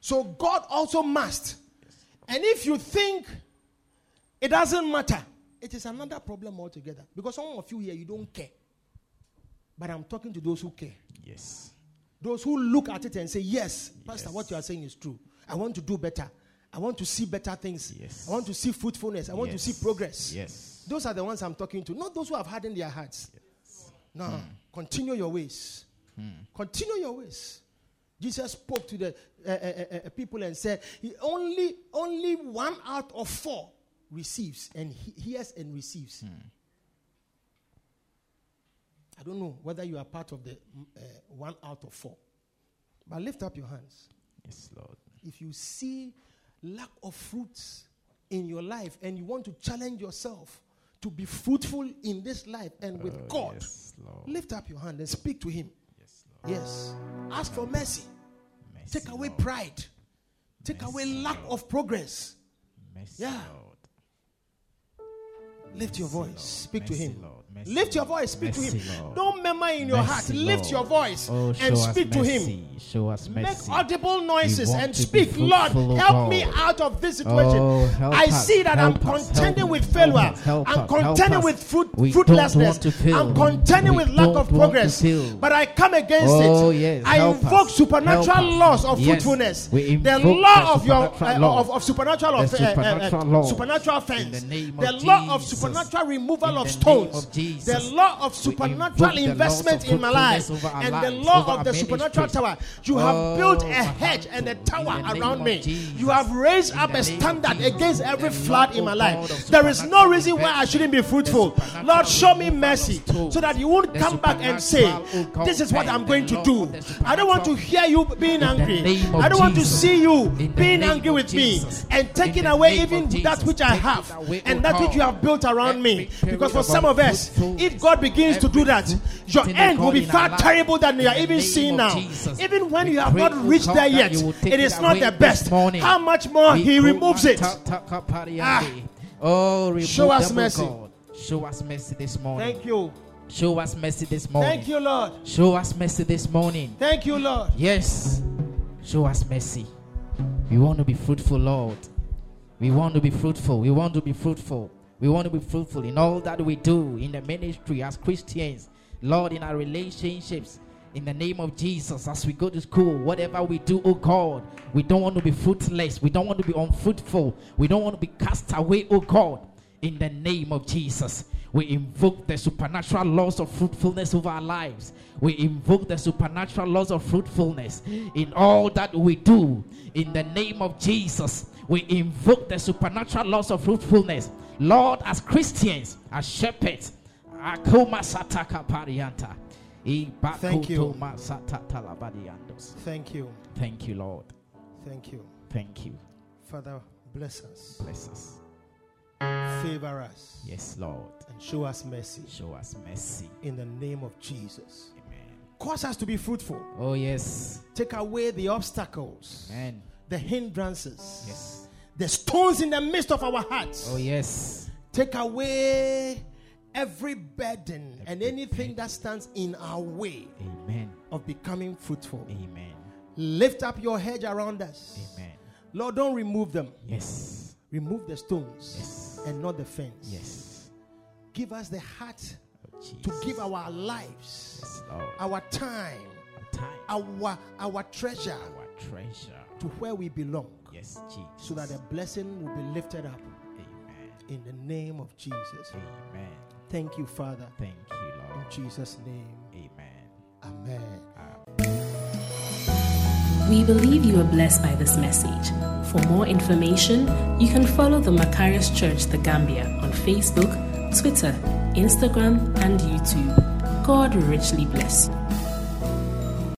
So God also must. Yes, and if you think it doesn't matter, it is another problem altogether. Because some of you here, you don't care. But I'm talking to those who care. Yes. Those who look at it and say, Yes, Pastor, yes. what you are saying is true. I want to do better. I want to see better things. Yes. I want to see fruitfulness. I want yes. to see progress. Yes. Those are the ones I'm talking to, not those who have hardened their hearts. Yes. No, hmm. continue your ways. Hmm. Continue your ways. Jesus spoke to the uh, uh, uh, people and said, he only, only one out of four receives and he hears and receives. Hmm. I don't know whether you are part of the uh, one out of four. But lift up your hands. Yes, Lord. If you see lack of fruits in your life and you want to challenge yourself to be fruitful in this life and with uh, God, yes, lift up your hand and speak to Him. Yes. Lord. yes. Ask for mercy. mercy Take away Lord. pride. Take mercy, away lack Lord. of progress. Mercy, yeah. Lift your voice. Speak to Him. Lift your voice, speak to him. Don't murmur in your heart. Lift your voice oh, and speak to him. Show us mercy. Make audible noises and speak. Lord, help me out of this situation. Oh, I see that I'm contending with failure. I'm contending with fruit, fruitlessness. I'm contending with lack of progress. But I come against oh, it. Yes, I invoke supernatural laws of fruitfulness. The law of your uh, of, supernatural of supernatural fence. The law of supernatural uh, uh, uh, removal of stones the law of supernatural investment in my life and the law of the supernatural tower. You have oh, built a hedge and a tower around me. You have raised up a standard against every flood in my life. There is no reason why I shouldn't be fruitful. Lord, show me mercy so that you won't come back and say, This is what I'm going to do. I don't want to hear you being angry. I don't want to see you being angry with me and taking away even that which I have and that which you have built around me. Because for some of us, if God begins to do that, your end will be far terrible than you are even seeing now. Even when you have not reached there yet, it is not the best. How much more He removes it? Ah. Oh, show us mercy. Show us mercy this morning. Thank you. Show us mercy this morning. Thank you, Lord. Show us mercy this morning. Thank you, Lord. Yes. Show us mercy. We want to be fruitful, Lord. We want to be fruitful. We want to be fruitful. We want to be fruitful in all that we do in the ministry as Christians, Lord, in our relationships. In the name of Jesus, as we go to school, whatever we do, oh God, we don't want to be fruitless. We don't want to be unfruitful. We don't want to be cast away, oh God. In the name of Jesus, we invoke the supernatural laws of fruitfulness over our lives. We invoke the supernatural laws of fruitfulness in all that we do. In the name of Jesus, we invoke the supernatural laws of fruitfulness Lord, as Christians, as shepherds, Thank you. Thank you. Thank you, Lord. Thank you. Thank you. Father, bless us. Bless us. favor us Yes, Lord. and show us mercy. Show us mercy. In the name of Jesus. Amen. Cause us to be fruitful. Oh, yes. Take away the obstacles, Amen. The hindrances, Yes. the stones in the midst of our hearts. Oh, yes. Take away every burden and Every anything that stands in our way Amen. of becoming fruitful. Amen. Lift up your hedge around us. Amen. Lord, don't remove them. Yes. Remove the stones Yes. and not the fence. Yes. Give us the heart Oh, to give our lives, Yes, our time, Our time. our our treasure Our treasure. To where we belong, Yes, Jesus. so that the blessing will be lifted up Amen. in the name of Jesus. Amen. Thank you, Father. Thank you, Lord. In Lord. Jesus' name. Amen. Amen. We believe you are blessed by this message. For more information, you can follow the Macarius Church The Gambia on Facebook, Twitter, Instagram, and YouTube. God richly bless you.